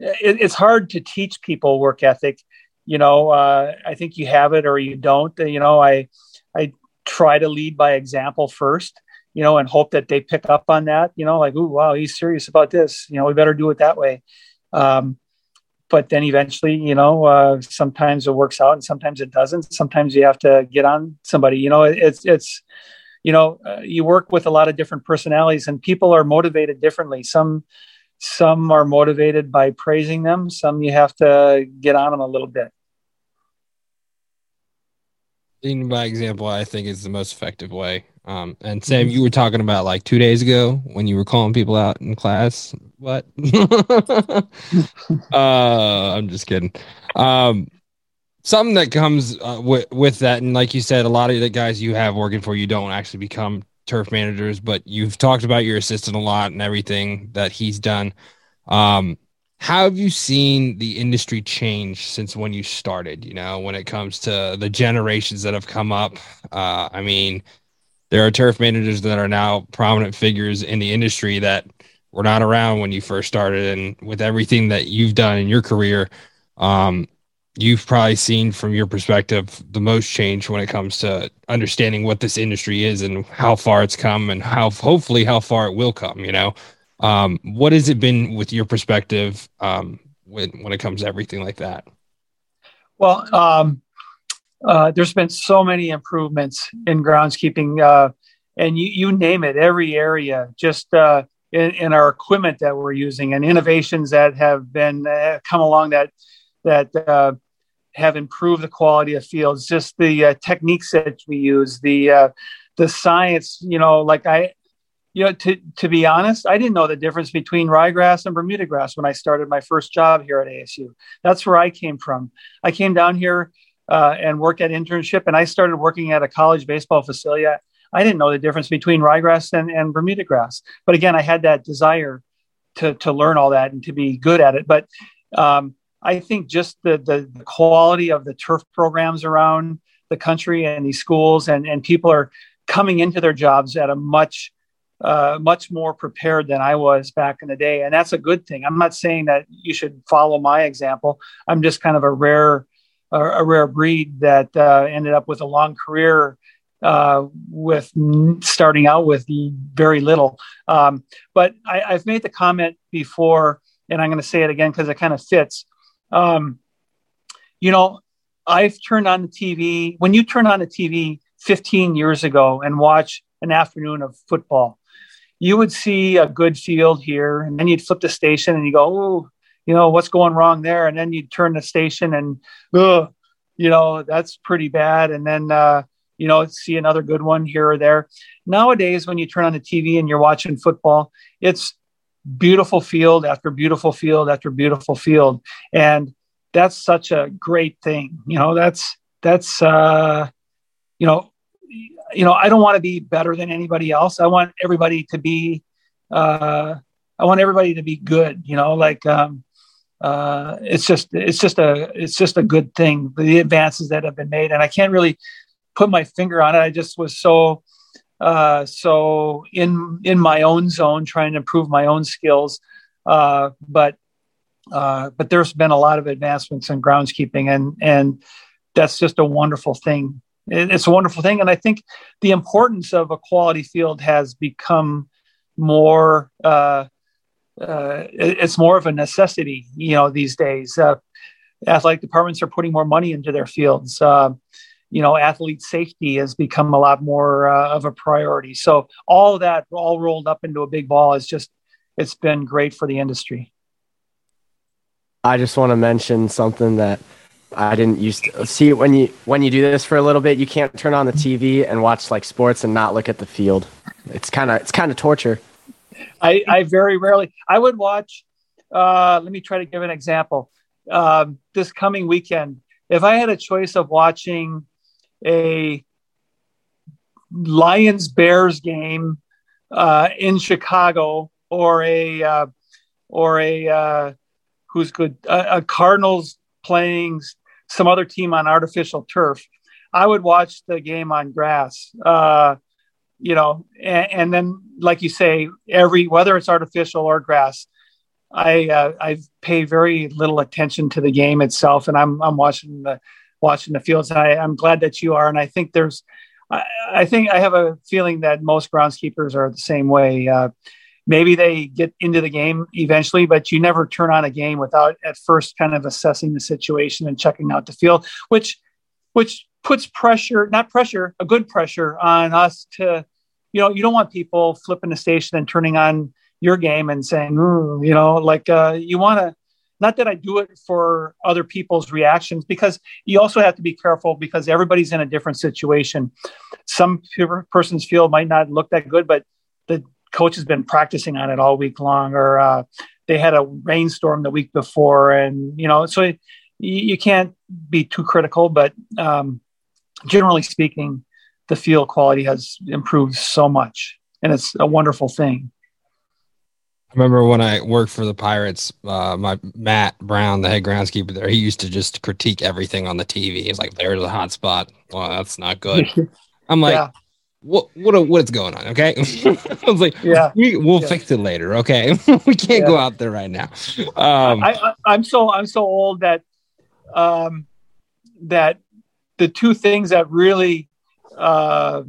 it, it's hard to teach people work ethic you know, uh, I think you have it or you don't. You know, I I try to lead by example first, you know, and hope that they pick up on that. You know, like, oh wow, he's serious about this. You know, we better do it that way. Um, but then eventually, you know, uh, sometimes it works out and sometimes it doesn't. Sometimes you have to get on somebody. You know, it's it's you know, uh, you work with a lot of different personalities and people are motivated differently. Some some are motivated by praising them. Some you have to get on them a little bit. leading by example, I think is the most effective way. Um, and Sam, you were talking about like two days ago when you were calling people out in class. What? uh, I'm just kidding. Um, something that comes uh, with with that, and like you said, a lot of the guys you have working for you don't actually become turf managers, but you've talked about your assistant a lot and everything that he's done. Um, how have you seen the industry change since when you started? You know, when it comes to the generations that have come up. Uh, I mean, there are turf managers that are now prominent figures in the industry that were not around when you first started, and with everything that you've done in your career, um, you've probably seen from your perspective the most change when it comes to understanding what this industry is and how far it's come and how hopefully how far it will come you know? Um, what has it been with your perspective um, when when it comes to everything like that? Well um, uh, there's been so many improvements in groundskeeping uh, and you, you name it every area just uh, in, in, our equipment that we're using and innovations that have been uh, come along that that uh, have improved the quality of fields. Just the uh, techniques that we use, the uh, the science. You know, like I, you know, to to be honest, I didn't know the difference between ryegrass and Bermuda grass when I started my first job here at ASU. That's where I came from. I came down here uh, and worked at internship, and I started working at a college baseball facility. I, I didn't know the difference between ryegrass and, and Bermuda grass, but again, I had that desire to to learn all that and to be good at it. But um, I think just the, the quality of the turf programs around the country and these schools and, and people are coming into their jobs at a much uh, much more prepared than I was back in the day, and that's a good thing. I'm not saying that you should follow my example. I'm just kind of a rare a, a rare breed that uh, ended up with a long career uh, with starting out with very little. Um, but I, have made the comment before, and I'm going to say it again because it kind of fits. Um, you know, I've turned on the TV. When you turn on the TV 15 years ago and watch an afternoon of football, you would see a good field here, and then you'd flip the station and you go, oh, you know, what's going wrong there? And then you'd turn the station and, you know, that's pretty bad. And then, uh, you know, see another good one here or there. Nowadays, when you turn on the TV and you're watching football, it's beautiful field after beautiful field after beautiful field. And that's such a great thing. You know that's that's uh you know you know i don't want to be better than anybody else. I want everybody to be uh i want everybody to be good you know like um uh it's just it's just a it's just a good thing the advances that have been made. And i can't really put my finger on it. I just was so uh, so in in my own zone, trying to improve my own skills, uh, but uh, but there's been a lot of advancements in groundskeeping, and and that's just a wonderful thing. It's a wonderful thing, and I think the importance of a quality field has become more. Uh, uh, it's more of a necessity, you know, these days. Uh, athletic departments are putting more money into their fields. You know, athlete safety has become a lot more uh, of a priority. So all that all rolled up into a big ball is just, it's been great for the industry. I just want to mention something that I didn't used to see when you when you do this for a little bit, you can't turn on the TV and watch like sports and not look at the field. It's kind of it's kind of torture. I, I very rarely I would watch. Uh, let me try to give an example. Um, this coming weekend, if I had a choice of watching a Lions Bears game uh, in Chicago or a uh, or a uh, who's good a, a, Cardinals playing some other team on artificial turf, I would watch the game on grass. Uh, you know, and, and, then like you say, every whether it's artificial or grass, I uh, I pay very little attention to the game itself, and I'm I'm watching the watching the fields. I, am glad that you are. And I think there's, I, I, think I have a feeling that most groundskeepers are the same way. Uh, maybe they get into the game eventually, but you never turn on a game without at first kind of assessing the situation and checking out the field, which, which puts pressure, not pressure, a good pressure on us to, you know, you don't want people flipping the station and turning on your game and saying, you know, like uh, you want to not that I do it for other people's reactions, because you also have to be careful because everybody's in a different situation. Some person's field might not look that good, but the coach has been practicing on it all week long, or uh, they had a rainstorm the week before, and you know, so you, you can't be too critical. But um, generally speaking, the field quality has improved so much, and it's a wonderful thing. Remember when I worked for the Pirates, uh, my Matt Brown, the head groundskeeper there, he used to just critique everything on the TV. He's like, "There's a hot spot. Well, that's not good." I'm like, yeah. "What? What? What's going on?" Okay, I was like, "Yeah, we, will yeah. fix it later." Okay, we can't yeah. go out there right now. Um, I, I, am so I'm so old that um, that the two things that really uh,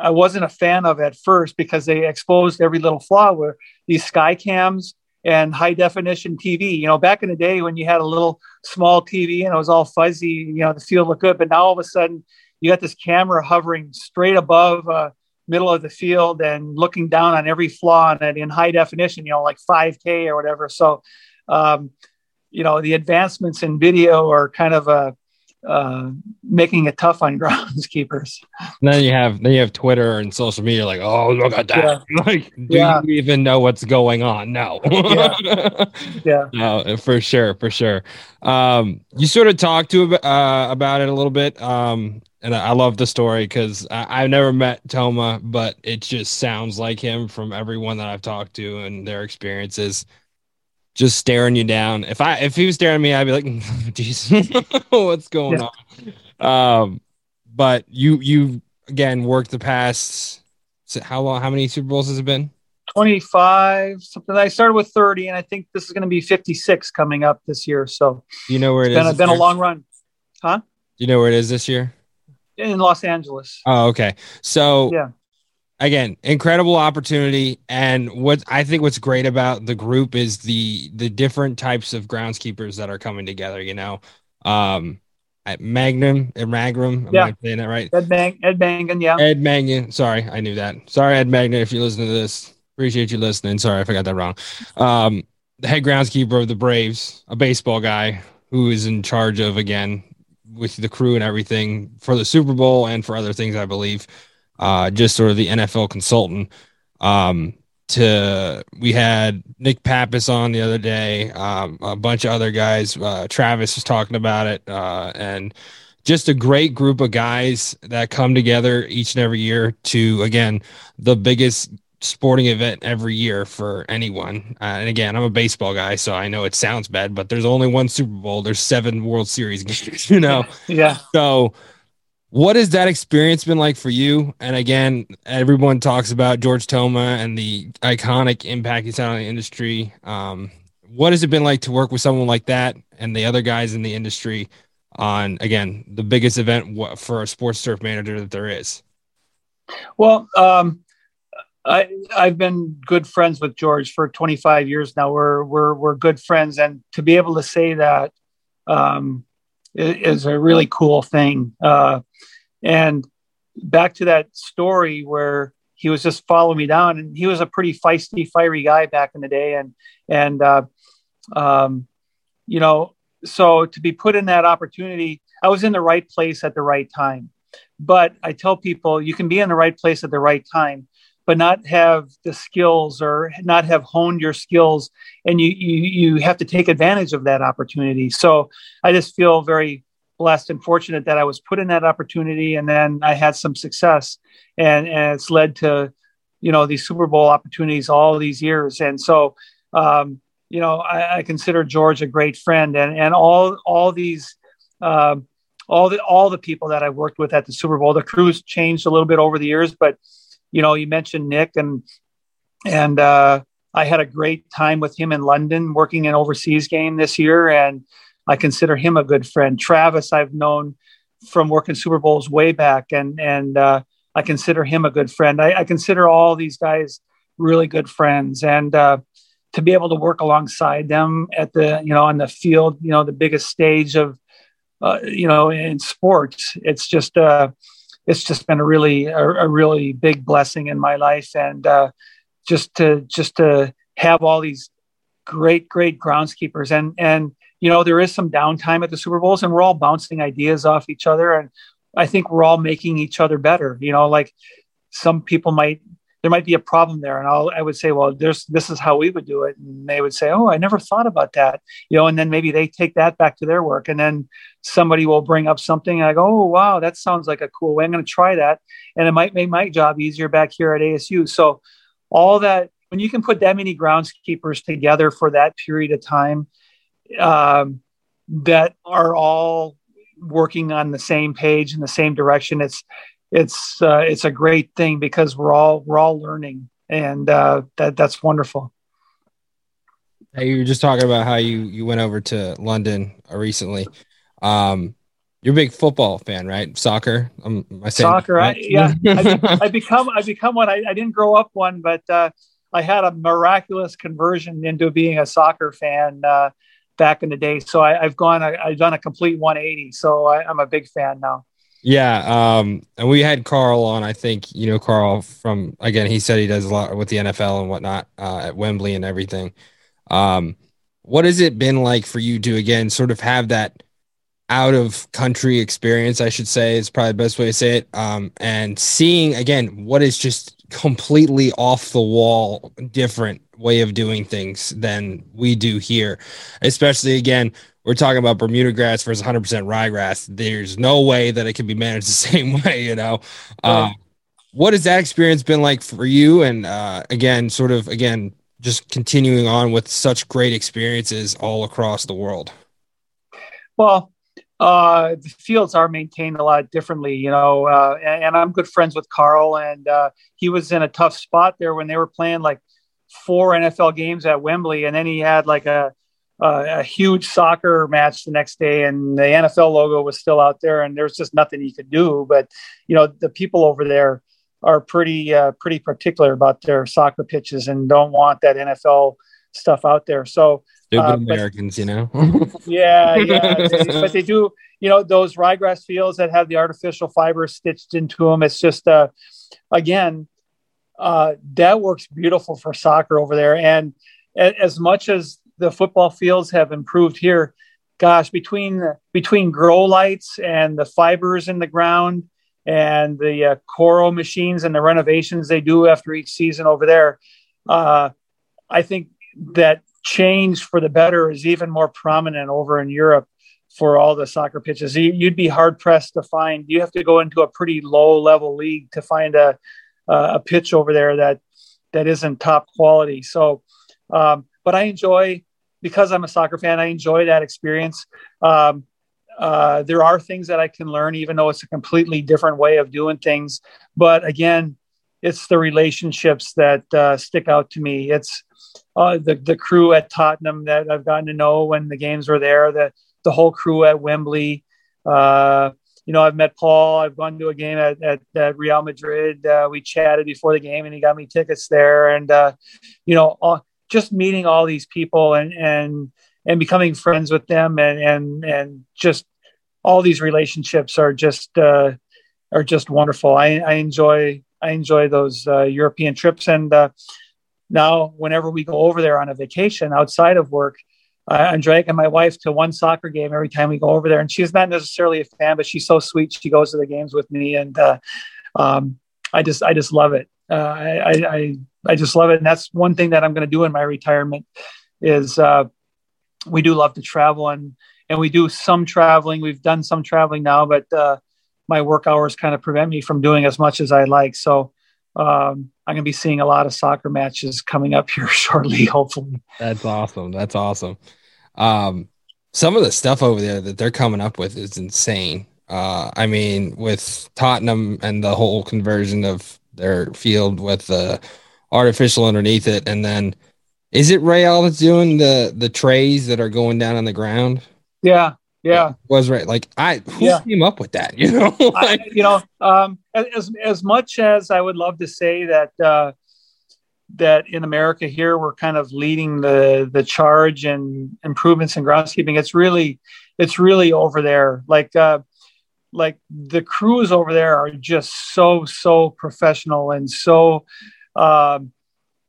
I wasn't a fan of at first because they exposed every little flaw were these sky cams and high definition TV. You know, back in the day when you had a little small TV and it was all fuzzy, you know, the field looked good, but now all of a sudden you got this camera hovering straight above uh, middle of the field and looking down on every flaw in it in high definition, you know, like 5K or whatever. So, um, you know, the advancements in video are kind of a uh, making it tough on groundskeepers. And then you have then you have Twitter and social media like, oh look at that! Yeah. Like, do yeah. you even know what's going on? No. yeah. yeah. No, for sure, for sure. Um, you sort of talked to uh, about it a little bit. Um, and I love the story because I, have never met Toma, but it just sounds like him from everyone that I've talked to and their experiences just staring you down. If I if he was staring at me, I'd be like, "Jeez, what's going yeah. on?" Um, but you you again worked the past. How long? How many Super Bowls has it been? Twenty five. Something. I started with thirty, and I think this is going to be fifty six coming up this year. So you know where it it's been, been a long run, huh? Do you know where it is this year? In Los Angeles. Oh, okay. So yeah again, incredible opportunity. And what I think what's great about the group is the the different types of groundskeepers that are coming together. You know, um, at Magnum, at Magnum, am yeah. I saying that right? Ed Mang, Ed Mangan, yeah. Ed Mangan. Sorry, I knew that. Sorry, Ed Mangan, if you listen to this. Appreciate you listening. Sorry, if I got that wrong. Um, the head groundskeeper of the Braves, a baseball guy who is in charge of again with the crew and everything for the Super Bowl and for other things, I believe uh, just sort of the NFL consultant. Um, to we had Nick Pappas on the other day, um, a bunch of other guys. Uh, Travis was talking about it, uh, and just a great group of guys that come together each and every year to again the biggest sporting event every year for anyone. Uh, and again, I'm a baseball guy, so I know it sounds bad, but there's only one Super Bowl. There's seven World Series games, you know. Yeah. So what has that experience been like for you? And again, everyone talks about George Toma and the iconic impact he's had on the industry. Um, what has it been like to work with someone like that and the other guys in the industry on again the biggest event for a sports turf manager that there is? Well, um, I I've been good friends with George for 25 years now. We're we're we're good friends, and to be able to say that um, is a really cool thing. Uh, and back to that story where he was just following me down, and he was a pretty feisty, fiery guy back in the day, and and uh, um, you know, so to be put in that opportunity, I was in the right place at the right time. But I tell people you can be in the right place at the right time, but not have the skills or not have honed your skills and you, you you have to take advantage of that opportunity so i just feel very blessed and fortunate that i was put in that opportunity and then i had some success. And, and it's led to you know these super bowl opportunities all these years. And so um, you know I, I, consider george a great friend. And and all all these uh, all the all the people that i've worked with at the super bowl the crews changed a little bit over the years but you know, you mentioned Nick and and uh, I had a great time with him in London working an overseas game this year, and I consider him a good friend. Travis, I've known from working Super Bowls way back, and and uh, I consider him a good friend. I, I, consider all these guys really good friends, and uh, to be able to work alongside them at the you know on the field, you know, the biggest stage of uh, you know in sports, it's just uh, it's just been a really a, a really big blessing in my life and uh, just to just to have all these great great groundskeepers and and you know, there is some downtime at the Super Bowls, and we're all bouncing ideas off each other, and I think we're all making each other better. You know, like some people might there might be a problem there and I'll, i would say well there's this is how we would do it and they would say oh i never thought about that you know and then maybe they take that back to their work and then somebody will bring up something and i go oh wow that sounds like a cool way i'm going to try that and it might make my job easier back here at asu so all that when you can put that many groundskeepers together for that period of time um, that are all working on the same page in the same direction it's it's uh, it's a great thing because we're all we're all learning, and uh, that that's wonderful. Hey, you were just talking about how you you went over to London uh, recently. Um, you're a big football fan, right? Soccer. Um, I soccer. I, yeah, I, I, become I become one. I, I didn't grow up one, but uh, I had a miraculous conversion into being a soccer fan uh, back in the day. So I, have gone. I, have done a complete 180. So I, I'm a big fan now. Yeah, um, and we had Karl on. I think you know Karl from again. He said he does a lot with the NFL and whatnot uh, at Wembley and everything. Um, what has it been like for you to again sort of have that out of country experience? I should say is probably the best way to say it. Um, and seeing again what is just completely off the wall, different way of doing things than we do here, especially again we're talking about Bermuda grass versus 100% ryegrass. There's no way that it can be managed the same way, you know. Uh, what has that experience been like for you? And uh, again, sort of again, just continuing on with such great experiences all across the world. Well, uh, the fields are maintained a lot differently, you know. Uh, and, and, I'm good friends with Karl, and uh, he was in a tough spot there when they were playing like four NFL games at Wembley, and then he had like a uh, a huge soccer match the next day, and the NFL logo was still out there, and there's just nothing he could do. But you know, the people over there are pretty uh, pretty particular about their soccer pitches and don't want that NFL stuff out there. So stupid uh, Americans, you know. yeah, yeah, they, but they do. You know, those ryegrass fields that have the artificial fiber stitched into them. It's just uh, again, uh, that works beautiful for soccer over there, and as much as the football fields have improved here. Gosh, between between grow lights and the fibers in the ground and the uh, Koro machines and the renovations they do after each season over there, uh, I think that change for the better is even more prominent over in Europe for all the soccer pitches. You'd be hard pressed to find. You have to go into a pretty low level league to find a a pitch over there that that isn't top quality. So, um, but I enjoy because I'm a soccer fan, I enjoy that experience. Um, uh, there are things that I can learn, even though it's a completely different way of doing things. But again, it's the relationships that uh, stick out to me. It's uh, the the crew at Tottenham that I've gotten to know when the games were there. The the whole crew at Wembley. Uh, you know, I've met Paul. I've gone to a game at, at, at Real Madrid. Uh, we chatted before the game, and he got me tickets there. And uh, you know, all, just meeting all these people and and and becoming friends with them and and and just all these relationships are just uh, are just wonderful. I, I enjoy I enjoy those uh, European trips and now whenever we go over there on a vacation outside of work, I'm dragging my wife to one soccer game every time we go over there, and she's not necessarily a fan, but she's so sweet. She goes to the games with me, and uh, um, I just I just love it. Uh, I, I I just love it, and that's one thing that I'm going to do in my retirement. Is uh, we do love to travel, and and we do some traveling. We've done some traveling now, but uh, my work hours kind of prevent me from doing as much as I like. So um, I'm going to be seeing a lot of soccer matches coming up here shortly, hopefully. That's awesome. That's awesome. Um, some of the stuff over there that they're coming up with is insane. Uh, I mean, with Tottenham and the whole conversion of their field with the artificial underneath it, and then is it Real that's doing the the trays that are going down on the ground? Yeah, yeah, was right. Like I, who yeah. came up with that? You know, like, I, you know, um, as as much as I would love to say that uh, that in America here we're kind of leading the the charge and improvements in groundskeeping. It's really it's really over there. Like uh, like the crews over there are just so so professional and so uh,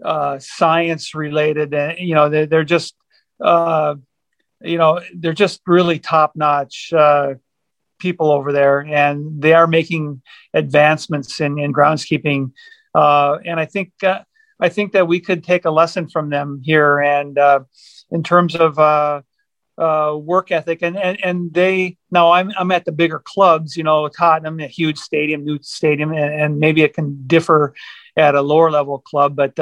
uh, science related, and you know they're, they're just uh, you know, they're just really top notch uh, people over there, and they are making advancements in, in groundskeeping. Uh, and I think uh, I think that we could take a lesson from them here, and uh, in terms of uh, uh, work ethic, and, and and they now I'm I'm at the bigger clubs, you know, Tottenham, a huge stadium, new stadium, and, and maybe it can differ at a lower level club, but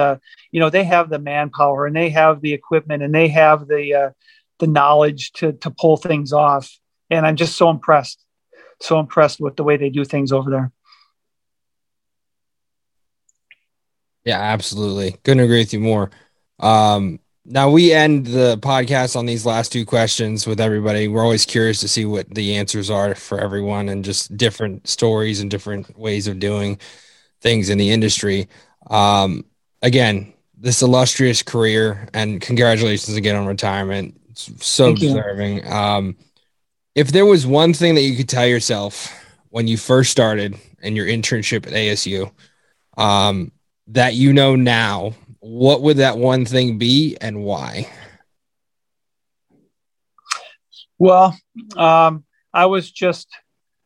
you know they have the manpower and they have the equipment and they have the the knowledge to to pull things off. And I'm just so impressed, so impressed with the way they do things over there. Yeah, absolutely. Couldn't agree with you more. Um, now we end the podcast on these last two questions with everybody. We're always curious to see what the answers are for everyone and just different stories and different ways of doing things in the industry. Um, again, this illustrious career and congratulations again on retirement. It's so Thank deserving. Um, if there was one thing that you could tell yourself when you first started in your internship at ASU, um, that you know now, what would that one thing be and why? Well, um, I was just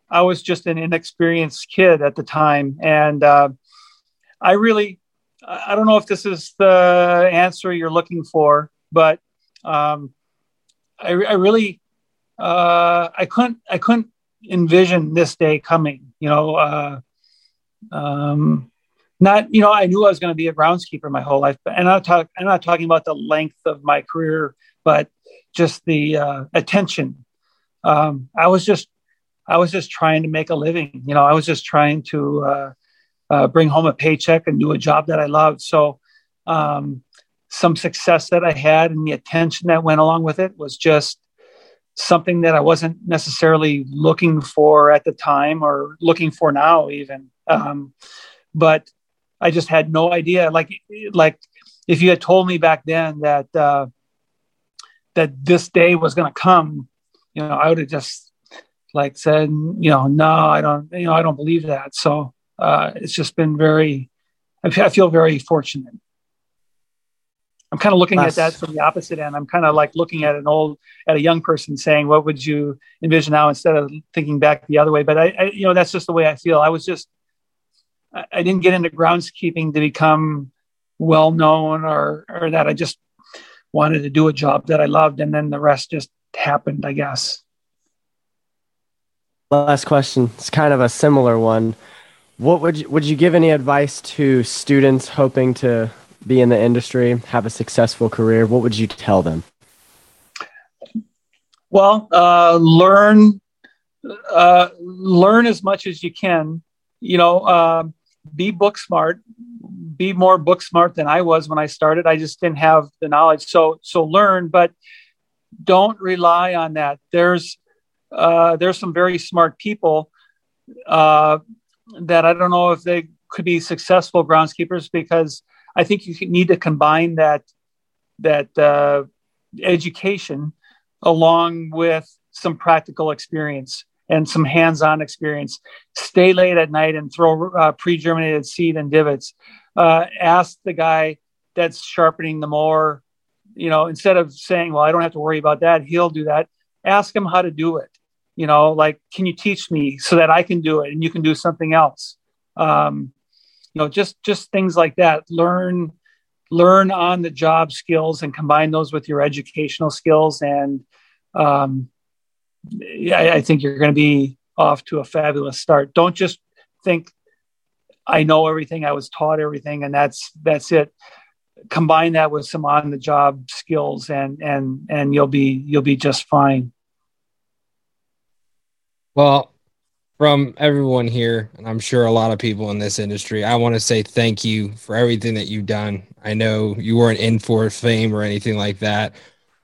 I was just an inexperienced kid at the time, and uh, I really I don't know if this is the answer you're looking for, but um, I, I, really uh, I couldn't I couldn't envision this day coming. You know, uh, um, not you know I knew I was going to be a groundskeeper my whole life, but and I'm, talk, I'm not talking about the length of my career, but just the uh, attention. Um, I was just I was just trying to make a living. You know, I was just trying to uh, uh, bring home a paycheck and do a job that I loved. So, um, some success that I had and the attention that went along with it was just something that I wasn't necessarily looking for at the time or looking for now, even. Um, but I just had no idea. Like, like if you had told me back then that uh, that this day was going to come, you know, I would have just like said, you know, no, I don't, you know, I don't believe that. So uh, it's just been very, I feel very fortunate. I'm kind of looking at that from the opposite end. I'm kind of like looking at an old, at a young person saying, what would you envision now instead of thinking back the other way? But I, I you know, that's just the way I feel. I was just, I, I didn't get into groundskeeping to become well known or, or that I just wanted to do a job that I loved. And then the rest just happened, I guess. Last question. It's kind of a similar one. What would you, would you give any advice to students hoping to be in the industry, have a successful career? What would you tell them? Well, uh, learn uh, learn as much as you can. You know, uh, be book smart. Be more book smart than I was when I started. I just didn't have the knowledge. So so learn, but don't rely on that. There's uh, there's some very smart people uh, that I don't know if they could be successful groundskeepers because I think you need to combine that that uh, education along with some practical experience and some hands-on experience. Stay late at night and throw uh, pre-germinated seed and divots. Uh, ask the guy that's sharpening the mower, you know, instead of saying, "Well, I don't have to worry about that," he'll do that. Ask him how to do it you know like can you teach me so that i can do it and you can do something else um, you know just just things like that learn learn on the job skills and combine those with your educational skills and um, yeah, I think you're going to be off to a fabulous start. Don't just think I know everything, I was taught everything, and that's that's it. Combine that with some on the job skills, and and and you'll be you'll be just fine. Well, from everyone here, and I'm sure a lot of people in this industry, I want to say thank you for everything that you've done. I know you weren't in for fame or anything like that,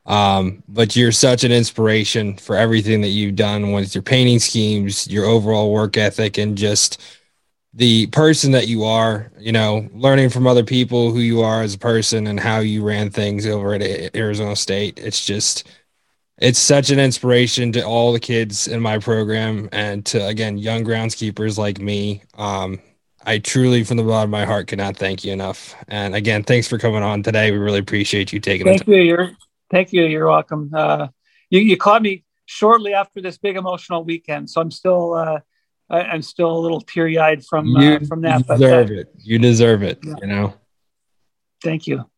um, but you're such an inspiration for everything that you've done with your painting schemes, your overall work ethic, and just the person that you are. You know, learning from other people who you are as a person and how you ran things over at Arizona State. It's just it's such an inspiration to all the kids in my program and to again young groundskeepers like me. Um, I truly, from the bottom of my heart, cannot thank you enough. And again, thanks for coming on today. We really appreciate you taking. Thank you. You're thank you. You're welcome. Uh, you, you caught me shortly after this big emotional weekend, so I'm still uh, I, am still a little teary eyed from uh, from that. You deserve but, it. You deserve it. Yeah. You know. Thank you.